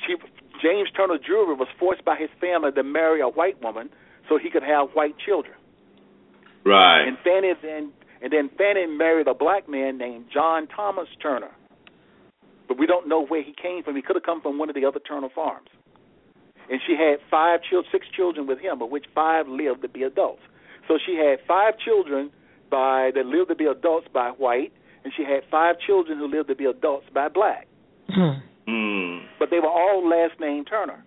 she James Turner Drury was forced by his family to marry a white woman so he could have white children. Right. And Fanny then and then Fanny married a black man named John Thomas Turner. But we don't know where he came from. He could have come from one of the other Turner farms. And she had five children, six children with him, of which five lived to be adults. So she had five children by that lived to be adults by white, and she had five children who lived to be adults by black. Mm. But they were all last name Turner.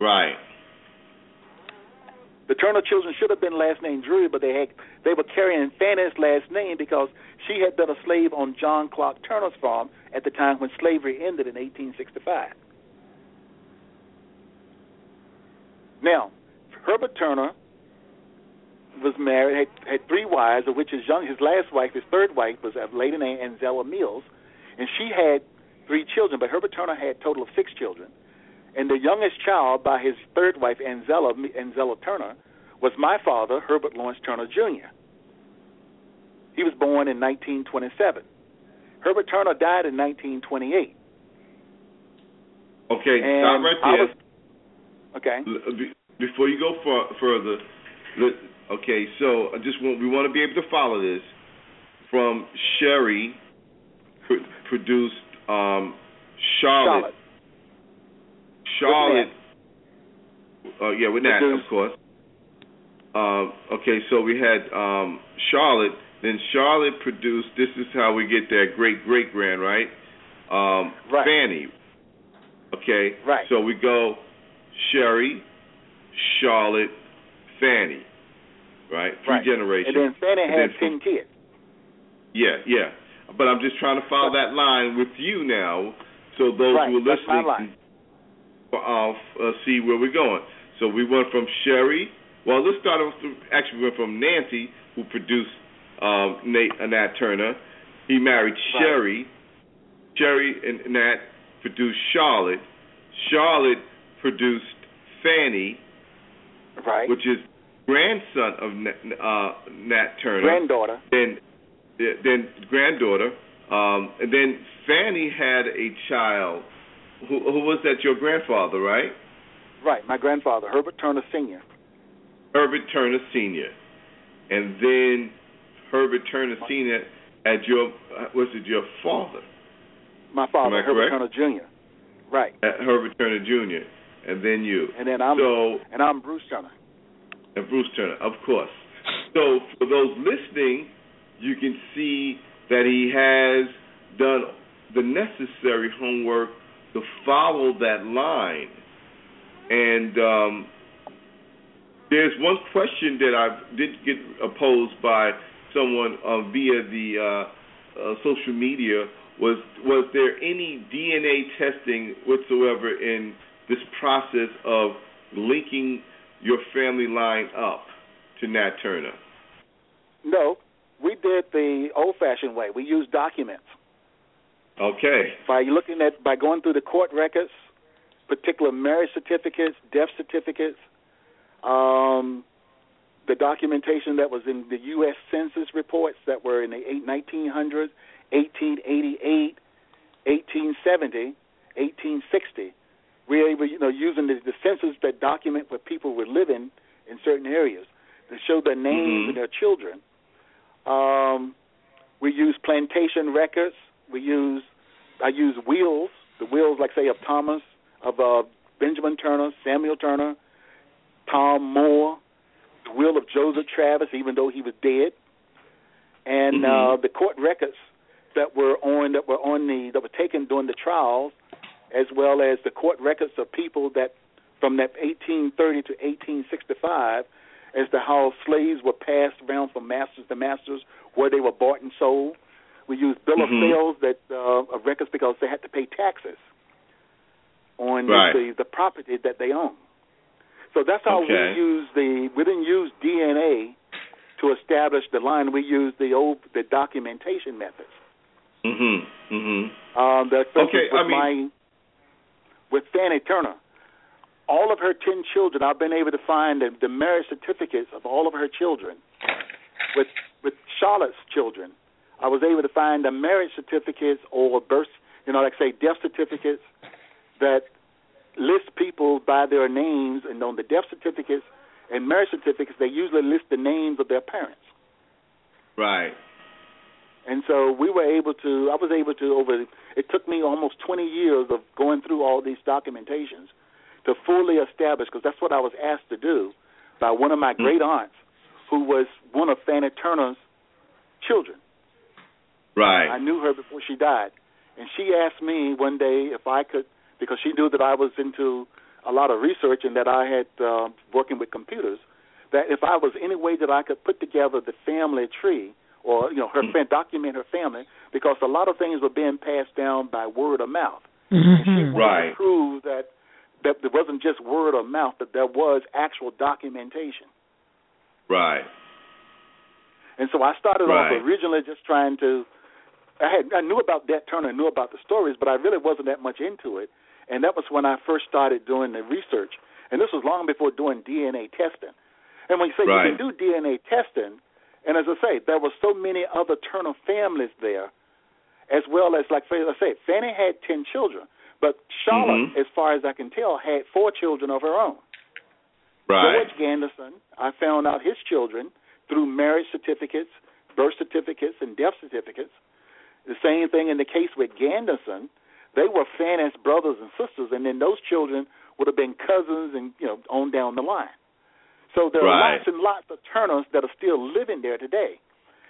Right. The Turner children should have been last name Drury, but they had they were carrying Fanny's last name because she had been a slave on John Clark Turner's farm at the time when slavery ended in 1865. Now, Herbert Turner was married, had, had three wives, of which his young, his last wife, his third wife, was a lady named Anzella Mills, and she had three children. But Herbert Turner had a total of six children, and the youngest child by his third wife, Anzella Anzella Turner, was my father, Herbert Lawrence Turner Jr. He was born in 1927. Herbert Turner died in 1928. Okay. And Stop right there. was- okay. Before you go far, further, okay. So I just want we want to be able to follow this from Sherry pr- produced um, Charlotte. Charlotte. Charlotte. Uh, yeah, with that, of course. Um, okay, so we had um, Charlotte. Then Charlotte produced. This is how we get that great great grand, right? Um, Right. Fanny. Okay. Right. So we go Sherry, Charlotte, Fanny. Right. Three Right. generations. And then Fanny And had then ten kids. yeah, yeah. But I'm just trying to follow that line with you now, so those Right, who are listening can uh, uh, see where we're going. So we went from Sherry. Well, let's start off. Actually, we went from Nancy, who produced um, Nate uh, Nat Turner. He married Right. Sherry. Sherry and Nat produced Charlotte. Charlotte produced Fanny, Right. which is grandson of Nat, uh, Nat Turner. Granddaughter. Then, then granddaughter. Um, and then Fanny had a child. Who, who was that? Your grandfather, right? Right, my grandfather, Herbert Turner Sr. Herbert Turner Sr. And then Herbert Turner Sr. at your was it your father? My father, Herbert correct? Turner Jr. Right. At Herbert Turner Jr. And then you. And then I'm so and I'm Bruce Turner. and Bruce Turner, of course. So for those listening, you can see that he has done the necessary homework to follow that line. And um, there's one question that I did get posed by someone uh, via the uh, uh, social media was was there any DNA testing whatsoever in this process of linking your family line up to Nat Turner? No, we did the old-fashioned way. We used documents Okay. by looking at by going through the court records, particular marriage certificates, death certificates, um, the documentation that was in the U.S. Census reports that were in the eight- 1900s, 1888, 1870, 1860. We were able, you know, using the, the census that document where people were living in certain areas to show their names Mhm. and their children. Um, we use plantation records. We use I use wheels, the wheels like say of Thomas, of uh, Benjamin Turner, Samuel Turner, Tom Moore, the wheel of Joseph Travis, even though he was dead, and Mhm. uh, the court records that were on that were on the that were taken during the trials, as well as the court records of people that from that 1830 to 1865, as to how slaves were passed around from masters to masters, where they were bought and sold. We used bill Mhm. of sales that uh, of records because they had to pay taxes on Right. the the property that they own. So that's how Okay. we use the we didn't use DNA to establish the line. We used the old the documentation methods. Mhm. Mhm. Um, the Okay, with I mean- my with Fanny Turner, all of her ten children, I've been able to find the, the marriage certificates of all of her children. With with Charlotte's children, I was able to find the marriage certificates or birth, you know, like say death certificates that list people by their names, and on the death certificates and marriage certificates, they usually list the names of their parents. Right. And so we were able to, I was able to, over, it took me almost 20 years of going through all these documentations to fully establish, because that's what I was asked to do by one of my hmm. great aunts, who was one of Fanny Turner's children. Right. I knew her before she died. And she asked me one day if I could, because she knew that I was into a lot of research and that I had uh, working with computers, that if I was any way that I could put together the family tree or you know her Mm. fam- document her family, because a lot of things were being passed down by word of mouth. And she wanted Right. to prove that that there wasn't just word of mouth, that there was actual documentation. Right. And so I started Right. off originally just trying to. I had I knew about Nat Turner, I knew about the stories, but I really wasn't that much into it. And that was when I first started doing the research. And this was long before doing DNA testing. And when you say Right. you can do DNA testing, and as I say, there were so many other Turner families there, as well as like I say, Fanny had ten children, but Charlotte, Mhm. as far as I can tell, had four children of her own. Right. George Ganderson, I found out his children through marriage certificates, birth certificates, and death certificates. The same thing in the case with Ganderson. They were Fanny's brothers and sisters, and then those children would have been cousins and you know on down the line. So there are Right. lots and lots of Turners that are still living there today.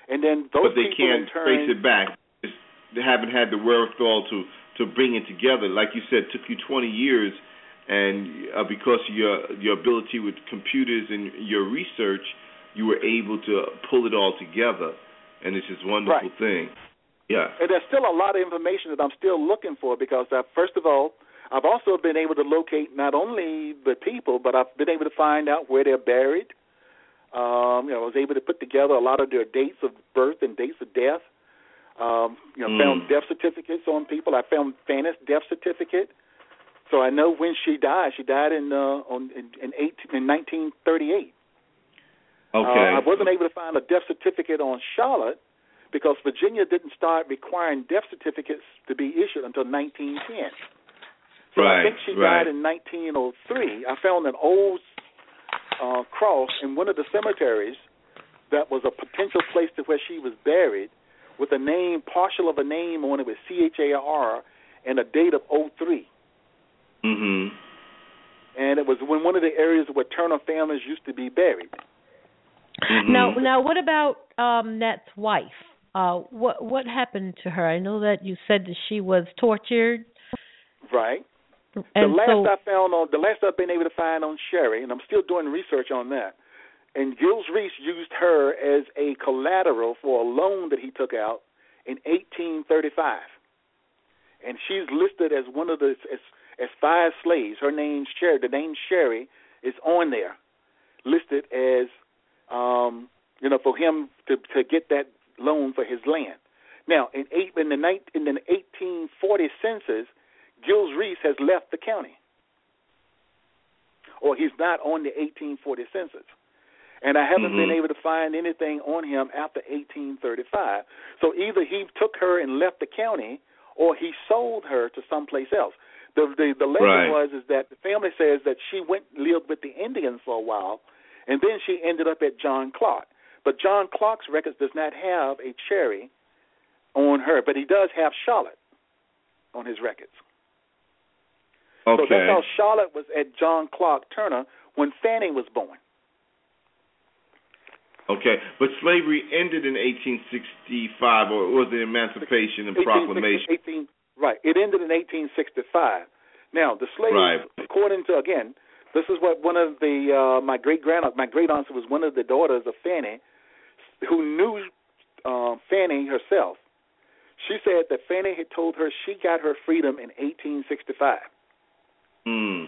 And then those but they people in can't turn, trace it back. It's, they haven't had the wherewithal to to bring it together. Like you said, it took you 20 years, and uh, because of your your ability with computers and your research, you were able to pull it all together, and it's just a wonderful Right. thing. Yeah. And there's still a lot of information that I'm still looking for because, uh, first of all, I've also been able to locate not only the people, but I've been able to find out where they're buried. Um, you know, I was able to put together a lot of their dates of birth and dates of death. Um, you know, Mm. found death certificates on people. I found Fanny's death certificate, so I know when she died. She died in uh, on in, in, 18, in 1938. Okay. Uh, I wasn't able to find a death certificate on Charlotte because Virginia didn't start requiring death certificates to be issued until 1910. So I think she right. died in 1903. I found an old uh, cross in one of the cemeteries that was a potential place to where she was buried with a name, partial of a name on it with C H A R and a date of 03. Mhm. And it was in one of the areas where Turner families used to be buried. Mhm. Now, now, what about um Nat's wife? Uh, what what happened to her? I know that you said that she was tortured, Right. and the last so I found on the last I've been able to find on Sherry, and I'm still doing research on that. And Giles Reese used her as a collateral for a loan that he took out in 1835, and she's listed as one of the as, as five slaves. Her name's Sherry. The name Sherry is on there, listed as um, you know for him to to get that loan for his land. Now, in eight in the night in the 1840 census, Giles Reese has left the county, or he's not on the 1840 census. And I haven't been Mhm. able to find anything on him after 1835. So either he took her and left the county, or he sold her to someplace else. The the, the legend Right. was is that the family says that she went lived with the Indians for a while, and then she ended up at John Clark. But John Clark's records does not have a cherry on her, but he does have Charlotte on his records. Okay. So that's how Charlotte was at John Clark Turner when Fanny was born. Okay, but slavery ended in 1865, or was it Emancipation and Proclamation? 18, right. It ended in 1865. Now the slaves, Right. according to again, this is what one of the uh, my great grand my great aunt was one of the daughters of Fanny, who knew uh, Fanny herself. She said that Fanny had told her she got her freedom in 1865. Mm.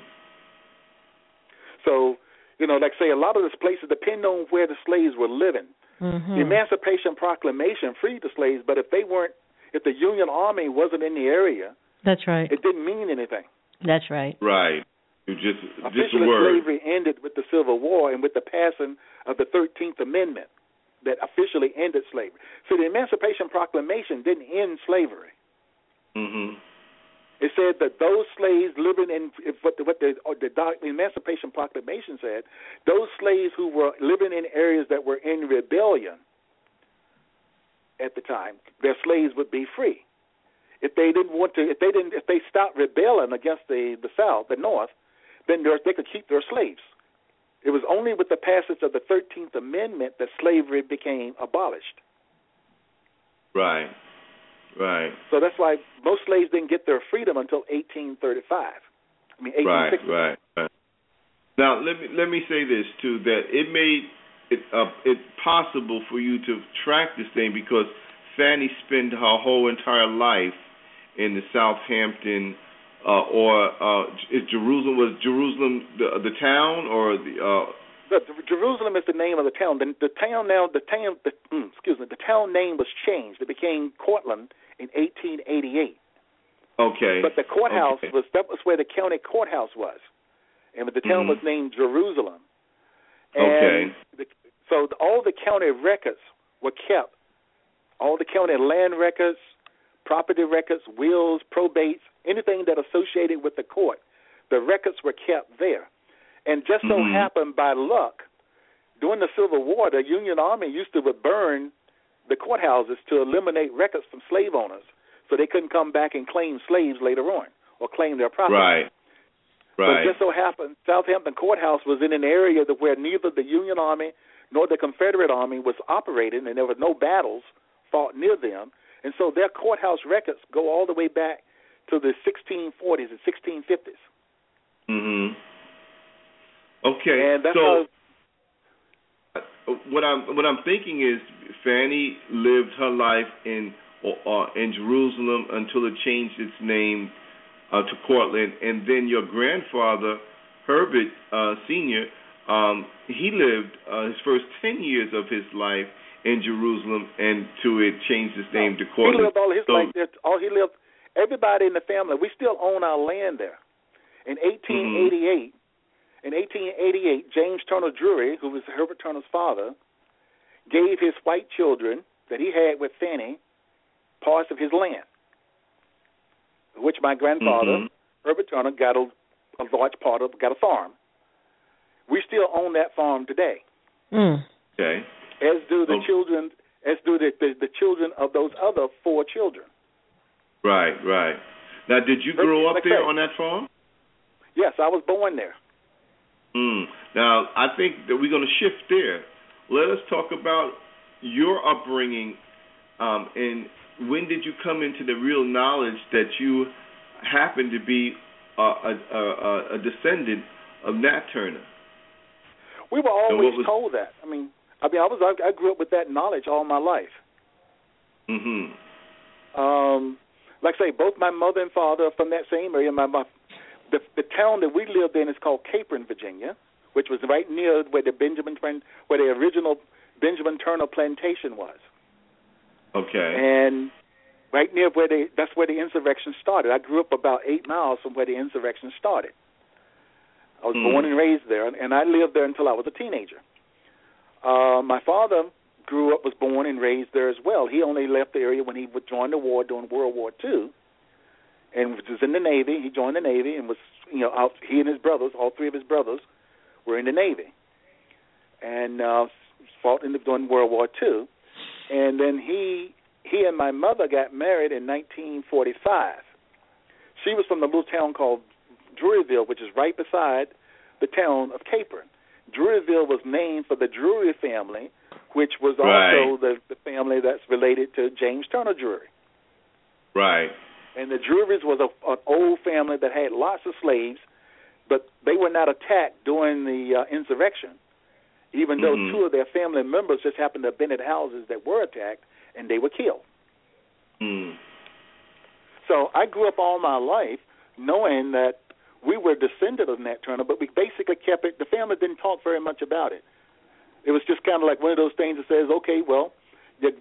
So, you know, like say a lot of these places depend on where the slaves were living. Mhm. The Emancipation Proclamation freed the slaves, but if they weren't, if the Union Army wasn't in the area, that's right. it didn't mean anything. That's right. Right. You just just a Officially, word. slavery ended with the Civil War and with the passing of the Thirteenth Amendment that officially ended slavery. So the Emancipation Proclamation didn't end slavery. Mhm. It said that those slaves living in what the, what the the Emancipation Proclamation said, those slaves who were living in areas that were in rebellion at the time, their slaves would be free. If they didn't want to, if they didn't, if they stopped rebelling against the the South, the North, then they could keep their slaves. It was only with the passage of the Thirteenth Amendment that slavery became abolished. Right. Right. So that's why most slaves didn't get their freedom until 1835. I mean, Right, right, right. Now let me let me say this too that it made it uh, it possible for you to track this thing because Fanny spent her whole entire life in the Southampton uh, or uh, is Jerusalem was Jerusalem the the town or the uh, The, the, Jerusalem is the name of the town. The, the town now, the town, the, mm, excuse me, the town name was changed. It became Courtland in 1888. okay But the courthouse okay. was that was where the county courthouse was, and the town Mhm. was named Jerusalem. Okay. And the, so the, all the county records were kept. All the county land records, property records, wills, probates, anything that associated with the court, the records were kept there. And just so Mhm. happened by luck, during the Civil War, the Union Army used to burn the courthouses to eliminate records from slave owners, so they couldn't come back and claim slaves later on or claim their property. right But right it just so happened Southampton Courthouse was in an area that where neither the Union Army nor the Confederate Army was operating, and there were no battles fought near them. And so their courthouse records go all the way back to the 1640s and 1650s. mhm okay And that's so how what I'm what I'm thinking is Fanny lived her life in uh, in Jerusalem until it changed its name uh, to Courtland, and then your grandfather Herbert uh, Senior, um, he lived uh, his first ten years of his life in Jerusalem, and to it changed its name to he lived all his So- life there. All he lived, everybody in the family, we still own our land there. In 1888, in 1888, James Turner Drewry, who was Herbert Turner's father, gave his white children that he had with Fanny parts of his land, which my grandfather, Mhm. Herbert Turner, got a, a large part of, got a farm. We still own that farm today, Mm. Okay. As do the Oh. children, as do the, the the children of those other four children. Right, right. Now, did you grow up there on that farm? Yes, I was born there. Mm. Now, I think that we're going to shift there. Let us talk about your upbringing, um, and when did you come into the real knowledge that you happen to be a, a, a, a descendant of Nat Turner? We were always was- told that. I mean, I mean, I was I, I grew up with that knowledge all my life. Mm-hmm. Um, like I say, both my mother and father are from that same area. My, my the the town that we lived in is called Capron, Virginia, which was right near where the Benjamin where the original Benjamin Turner plantation was, Okay. and right near where they that's where the insurrection started. I grew up about eight miles from where the insurrection started. I was Hmm. born and raised there, and I lived there until I was a teenager. Uh, my father grew up, was born and raised there as well. He only left the area when he would join the war during World War Two, and was in the Navy. He joined the Navy and was, you know, out. He and his brothers, all three of his brothers, were in the Navy, and uh, fought in the, during World War Two. And then he he and my mother got married in 1945. She was from the little town called Drewryville, which is right beside the town of Capron. Drewryville was named for the Drewry family, which was also Right. the, the family that's related to James Turner Drewry. Right. And the Drewrys was a, an old family that had lots of slaves, but they were not attacked during the uh, insurrection, even though Mhm. two of their family members just happened to have been at houses that were attacked and they were killed. Mm. So I grew up all my life knowing that we were descended of Nat Turner, but we basically kept it. The family didn't talk very much about it. It was just kind of like one of those things that says, okay, well,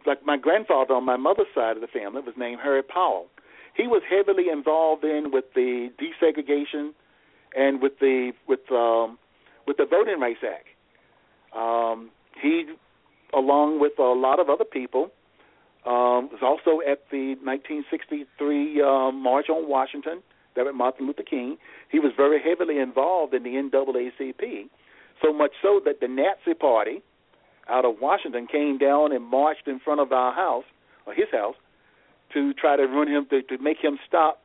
like my grandfather on my mother's side of the family was named Harry Powell. He was heavily involved in with the desegregation and with the with um, with the Voting Rights Act. Um, he, along with a lot of other people, um, was also at the 1963 um, March on Washington, there with Martin Luther King. He was very heavily involved in the NAACP, so much so that the Nazi Party out of Washington came down and marched in front of our house, or his house, to try to run him, to, to make him stop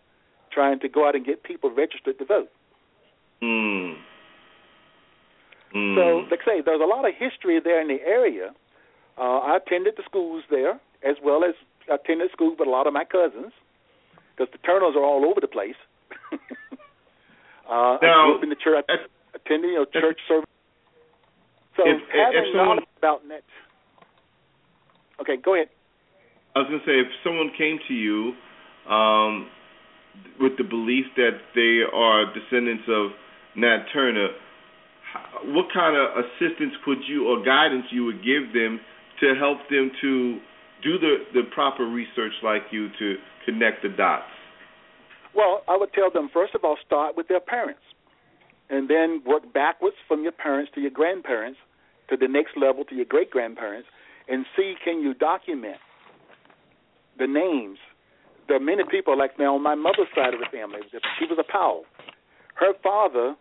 trying to go out and get people registered to vote. Mm. Mm. So, like I say, there's a lot of history there in the area. Uh, I attended the schools there, as well as I attended schools with a lot of my cousins, because the Turners are all over the place. [laughs] uh, I Now, grew up in the church, you know, church service. So if- if someone- about net. Okay, go ahead. I was going to say, if someone came to you um, with the belief that they are descendants of Nat Turner, what kind of assistance could you or guidance you would give them to help them to do the, the proper research like you to connect the dots? Well, I would tell them first of all start with their parents, and then work backwards from your parents to your grandparents, to the next level to your great grandparents, and see can you document the names. There are many people like now on my mother's side of the family. She was a Powell. Her father,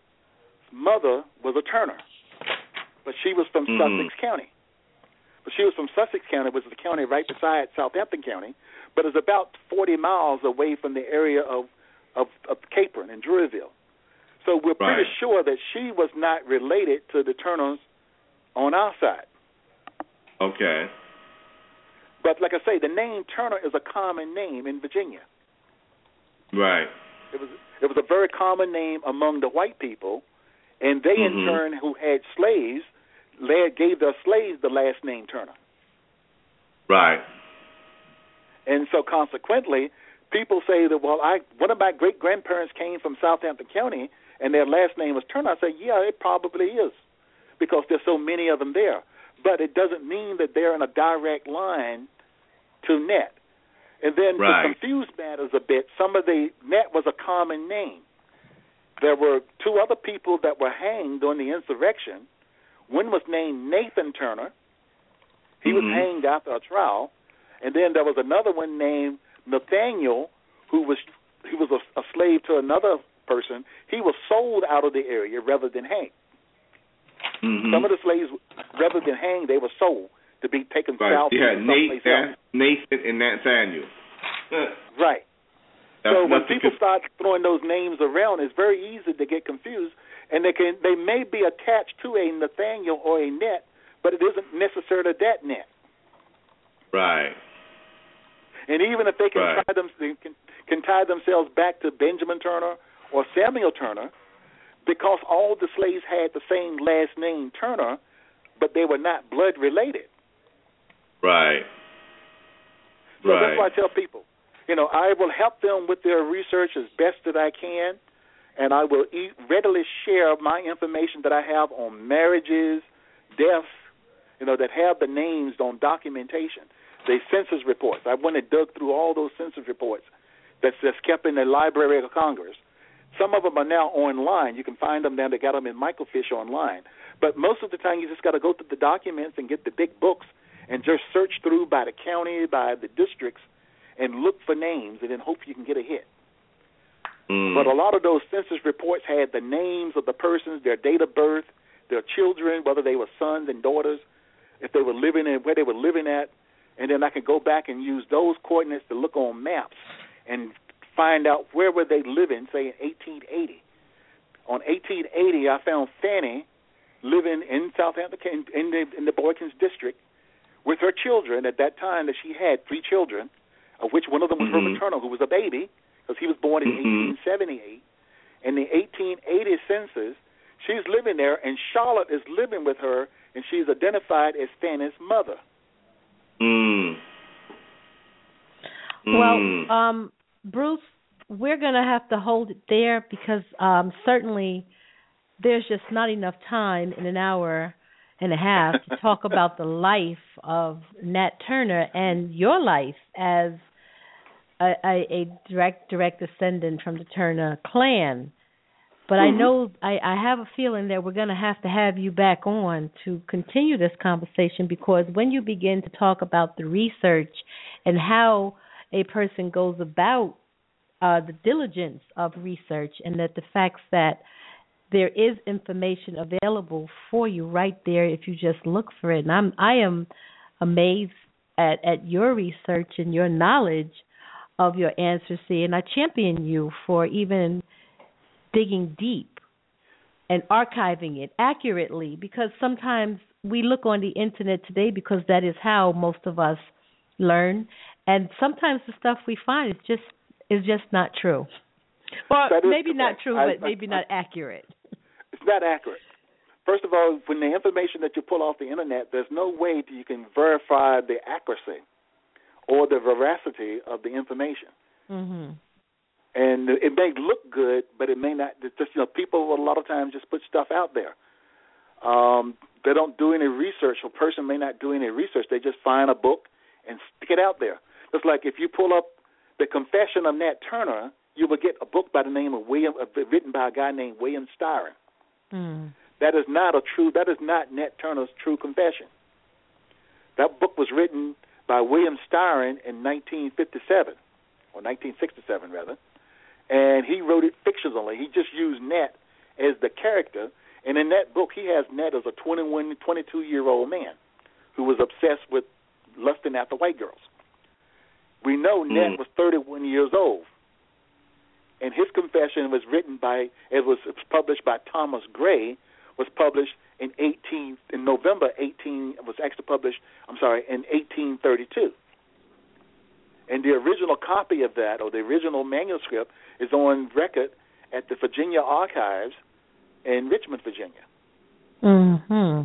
mother was a Turner, but she was from Mhm. Sussex County. But she was from Sussex County, which is the county right beside Southampton County, but it's about 40 miles away from the area of of, of Capron and Drewryville. So we're pretty sure that she was not related to the Turners on our side. Okay. But like I say, the name Turner is a common name in Virginia. Right. It was it was a very common name among the white people, and they in Mhm. turn who had slaves led, gave their slaves the last name Turner. Right. And so consequently, people say that well, I one of my great grandparents came from Southampton County and their last name was Turner. I say, yeah, it probably is, because there's so many of them there. But it doesn't mean that they're in a direct line to Net. And then Right. to confuse matters a bit, some of the Net was a common name. there were two other people that were hanged during the insurrection. One was named Nathan Turner. He was Mhm. hanged after a trial, and then there was another one named Nathaniel, who was he was a, a slave to another person. He was sold out of the area rather than hanged. Mhm. Some of the slaves, rather than hanged, they were sold to be taken right. south had someplace Nathan. Nathan, and Nathaniel. [laughs] Right. That's so when people start throwing those names around, it's very easy to get confused, and they can they may be attached to a Nathaniel or a net, but it isn't necessarily that net. right. And even if they can Right. tie them they can, can tie themselves back to Benjamin Turner or Samuel Turner, because all the slaves had the same last name Turner, but they were not blood related. Right. So right. that's why I tell people, you know, I will help them with their research as best that I can, and I will e- readily share my information that I have on marriages, deaths, you know, that have the names on documentation, the census reports. I went and dug through all those census reports that's, that's kept in the Library of Congress. Some of them are now online. You can find them now. They got them in microfiche online. But most of the time, you just got to go through the documents and get the big books and just search through by the county, by the districts, and look for names, and then hope you can get a hit. Mm. But a lot of those census reports had the names of the persons, their date of birth, their children, whether they were sons and daughters, if they were living in where they were living at, and then I can go back and use those coordinates to look on maps and find out where were they living, say in 1880. On 1880, I found Fanny living in Southampton, in, in the in the Boykins district, with her children. At that time, that she had three children, of which one of them was her Mhm. maternal, who was a baby, because he was born in Mhm. 1878. In the 1880 census, she's living there, and Charlotte is living with her, and she's identified as Fanny's mother. Mm. Well, Mm. um, Bruce, we're going to have to hold it there because um, certainly there's just not enough time in an hour and a half to [laughs] talk about the life of Nat Turner and your life as a, a, a direct direct descendant from the Turner clan. But I Mhm. know I, I have a feeling that we're going to have to have you back on to continue this conversation because when you begin to talk about the research and how a person goes about uh, the diligence of research and that the facts that there is information available for you right there if you just look for it. And I'm I am amazed at, at your research and your knowledge of your ancestry and I champion you for even digging deep and archiving it accurately because sometimes we look on the internet today because that is how most of us learn and sometimes the stuff we find is just is just not true. Well, maybe not true, but I- maybe not accurate. [laughs] It's not accurate. First of all, when the information that you pull off the internet, there's no way that you can verify the accuracy or the veracity of the information. Mhm. And it may look good, but it may not. It's just you know, people a lot of times just put stuff out there. Um, they don't do any research. A person may not do any research. They just find a book and stick it out there. Just like if you pull up the Confession of Nat Turner, you will get a book by the name of William, uh, written by a guy named William Styron. Mm. That is not a true. That is not Nat Turner's true confession. That book was written by William Styron in 1957 or 1967 rather, and he wrote it fictionally. He just used Nat as the character, and in that book he has Nat as a 21, 22 year old man who was obsessed with lusting after white girls. We know Nat Mm. was 31 years old, and his confession was written by it was published by Thomas Gray, was published in 18 in November 18 was actually published. I'm sorry, in 1832. And the original copy of that, or the original manuscript, is on record at the Virginia Archives in Richmond, Virginia. Mm-hmm.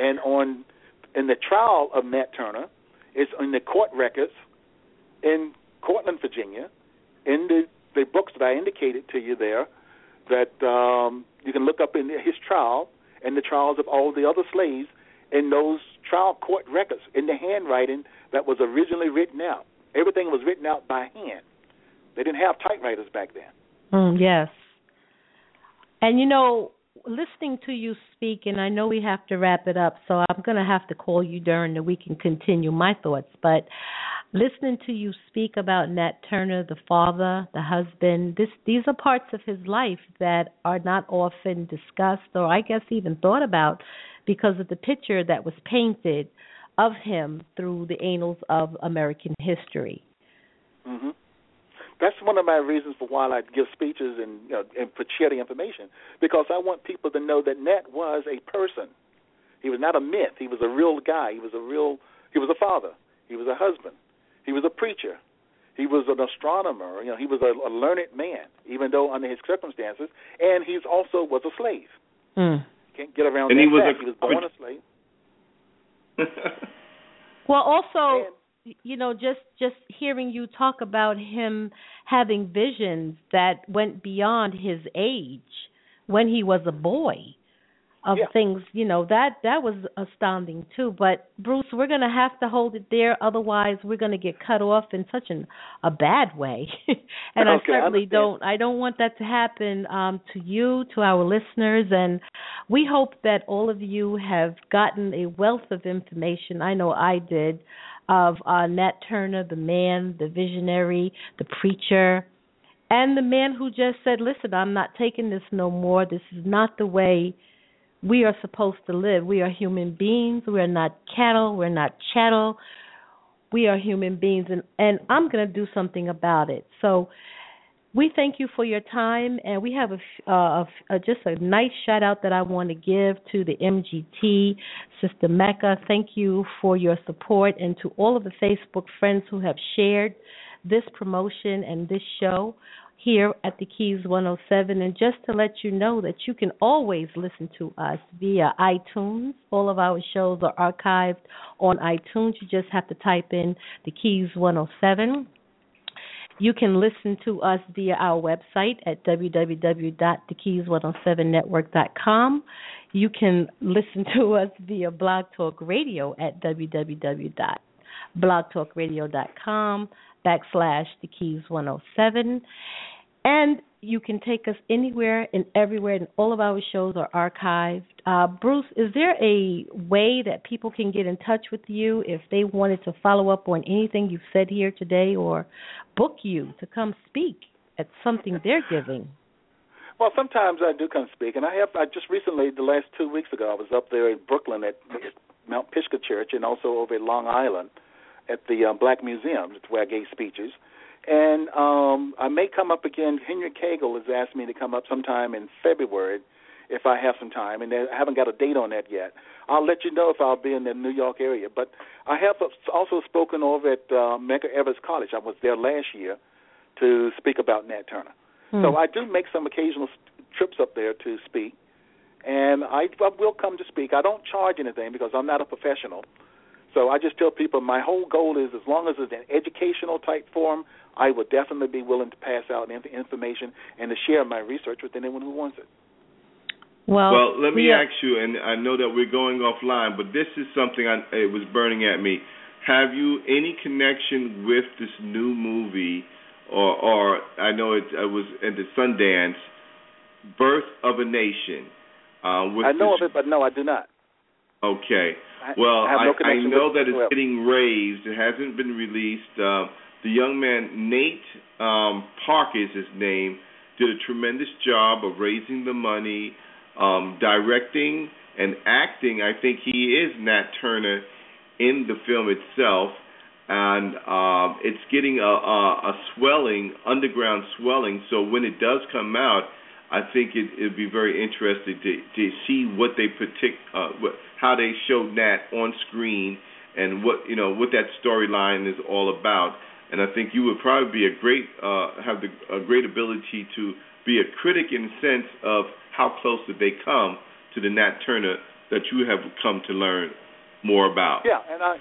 And on in the trial of Nat Turner, it's in the court records in Courtland, Virginia, in the the books that I indicated to you there, that um, you can look up in his trial and the trials of all the other slaves in those trial court records in the handwriting that was originally written out. Everything was written out by hand. They didn't have typewriters back then. Mm, yes. And you know, listening to you speak, and I know we have to wrap it up, so I'm going to have to call you during the week and continue my thoughts. But listening to you speak about Nat Turner, the father, the husband, this these are parts of his life that are not often discussed or I guess even thought about because of the picture that was painted of him through the annals of American history. hmm That's one of my reasons for why I give speeches and you know, and for share the information because I want people to know that Nat was a person. He was not a myth. He was a real guy. He was a real. He was a father. He was a husband. He was a preacher. He was an astronomer. You know, he was a, a learned man, even though under his circumstances, and he also was a slave. Mm. Can't get around And that he was fact. a- he was born a slave. [laughs] Well, also, you know, just just hearing you talk about him having visions that went beyond his age when he was a boy of Yeah. things, you know, that that was astounding too. But Bruce, we're going to have to hold it there otherwise we're going to get cut off in such an a bad way. [laughs] and I Okay, I certainly understand. don't I don't want that to happen um to you, to our listeners and we hope that all of you have gotten a wealth of information. I know I did of uh, Nat Turner, the man, the visionary, the preacher, and the man who just said, "Listen, I'm not taking this no more. This is not the way we are supposed to live. We are human beings. We are not cattle. We're not chattel. We are human beings, and and I'm going to do something about it." So. We thank you for your time, and we have a, uh, a just a nice shout out that I want to give to the MGT, Sister Mecca. Thank you for your support, and to all of the Facebook friends who have shared this promotion and this show here at the Keys 107. And just to let you know that you can always listen to us via iTunes. All of our shows are archived on iTunes. You just have to type in the Keys 107. You can listen to us via our website at www.thekeys107network.com. You can listen to us via Blog Talk Radio at www.blogtalkradio.com backslash the keys 107. And you can take us anywhere and everywhere, and all of our shows are archived. Uh, Bruce, is there a way that people can get in touch with you if they wanted to follow up on anything you've said here today or book you to come speak at something they're giving? Well, sometimes I do come speak, and I have. I just recently, the last two weeks ago, I was up there in Brooklyn at Mount Pisgah Church, and also over at Long Island at the uh, Black Museum, where I gave speeches. And um, I may come up again. Henry Cagle has asked me to come up sometime in February if I have some time, and I haven't got a date on that yet. I'll let you know if I'll be in the New York area. But I have also spoken over at uh, Medgar Evers College. I was there last year to speak about Nat Turner. So I do make some occasional trips up there to speak, and I, I will come to speak. I don't charge anything because I'm not a professional. So I just tell people my whole goal is as long as it's an educational type forum, I will definitely be willing to pass out information and to share my research with anyone who wants it. Well, Well, let me we are- ask you, and I know that we're going offline, but this is something I, it was burning at me. Have you any connection with this new movie, or, or I know it, it was at the Sundance, Birth of a Nation? Uh, with I know this, of it, but no, I do not. Okay. I- Well, I no I, know with that it's getting raised. It hasn't been released. Uh, the young man Nate um, Park is his name. Did a tremendous job of raising the money, um, directing and acting. I think he is Nat Turner in the film itself, and um, it's getting a, a, a swelling, underground swelling. So when it does come out, I think it it'd be very interesting to to see what they partic uh what how they show Nat on screen and what you know what that storyline is all about. And I think you would probably be a great uh have the a great ability to be a critic in the sense of how close did they come to the Nat Turner that you have come to learn more about. Yeah, and I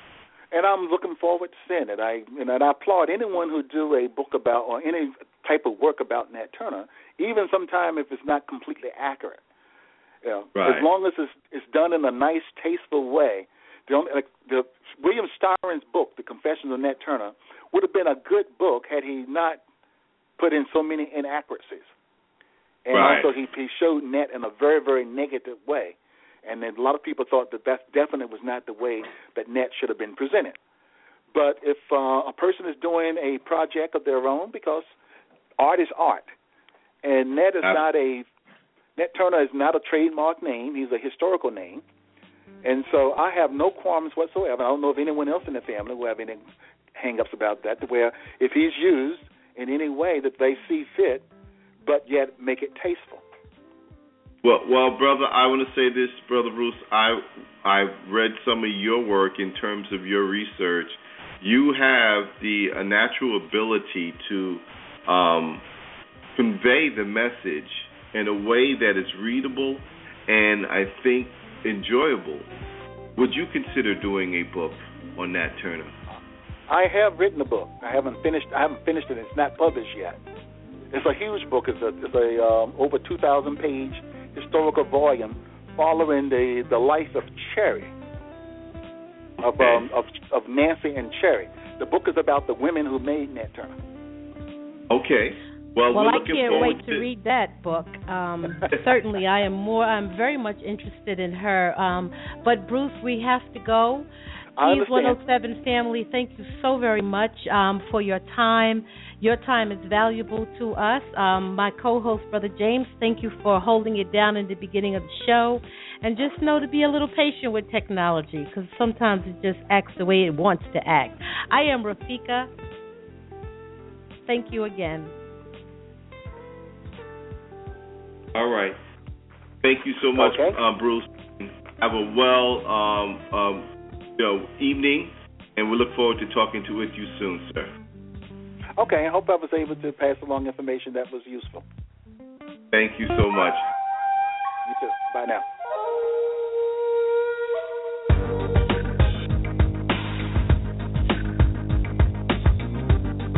and I'm looking forward to seeing it. I and I applaud anyone who do a book about or any type of work about Nat Turner, even sometime if it's not completely accurate. You know, Right. as long as it's it's done in a nice, tasteful way. The only, like the William Styron's book, The Confessions of Nat Turner, would have been a good book had he not put in so many inaccuracies. and Right. also he he showed net in a very very negative way, and then a lot of people thought that that definitely was not the way that net should have been presented. But if uh, a person is doing a project of their own, because art is art, and Ned is Ab- not a Ned Turner is not a trademark name; he's a historical name, and so I have no qualms whatsoever. I don't know if anyone else in the family will have any hang-ups about that. To where if he's used in any way that they see fit, but yet make it tasteful. Well, well, brother, I want to say this, brother Bruce. I I've read some of your work in terms of your research. You have the a natural ability to um, convey the message in a way that is readable and I think enjoyable. Would you consider doing a book on Nat Turner? I have written a book. I haven't finished. I haven't finished it. It's not published yet. It's a huge book. It's a it's a um, over two thousand page historical volume following the the life of Cherry, of Okay. um of of Nancy and Cherry. The book is about the women who made Nat Turner. Okay. Well, Well, I can't wait to read that book. Um, [laughs] certainly, I am more. I'm very much interested in her. Um, but Bruce, we have to go. Keys 107 family, thank you so very much um, for your time. Your time is valuable to us. Um, my co-host, Brother James, thank you for holding it down in the beginning of the show. And just know to be a little patient with technology because sometimes it just acts the way it wants to act. I am Rafika. Thank you again. All right. Thank you so much, Okay. uh, Bruce. Have a well, um, um, you know, evening, and we look forward to talking to with you soon, sir. Okay, I hope I was able to pass along information that was useful. Thank you so much. You too. Bye now.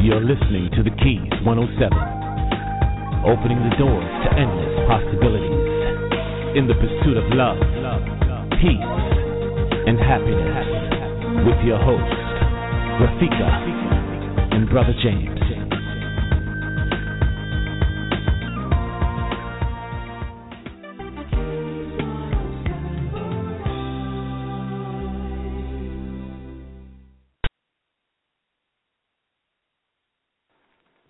You're listening to The Keys 107, opening the doors to endless possibilities in the pursuit of love, peace, and happiness with your hosts, Rafika and Brother James.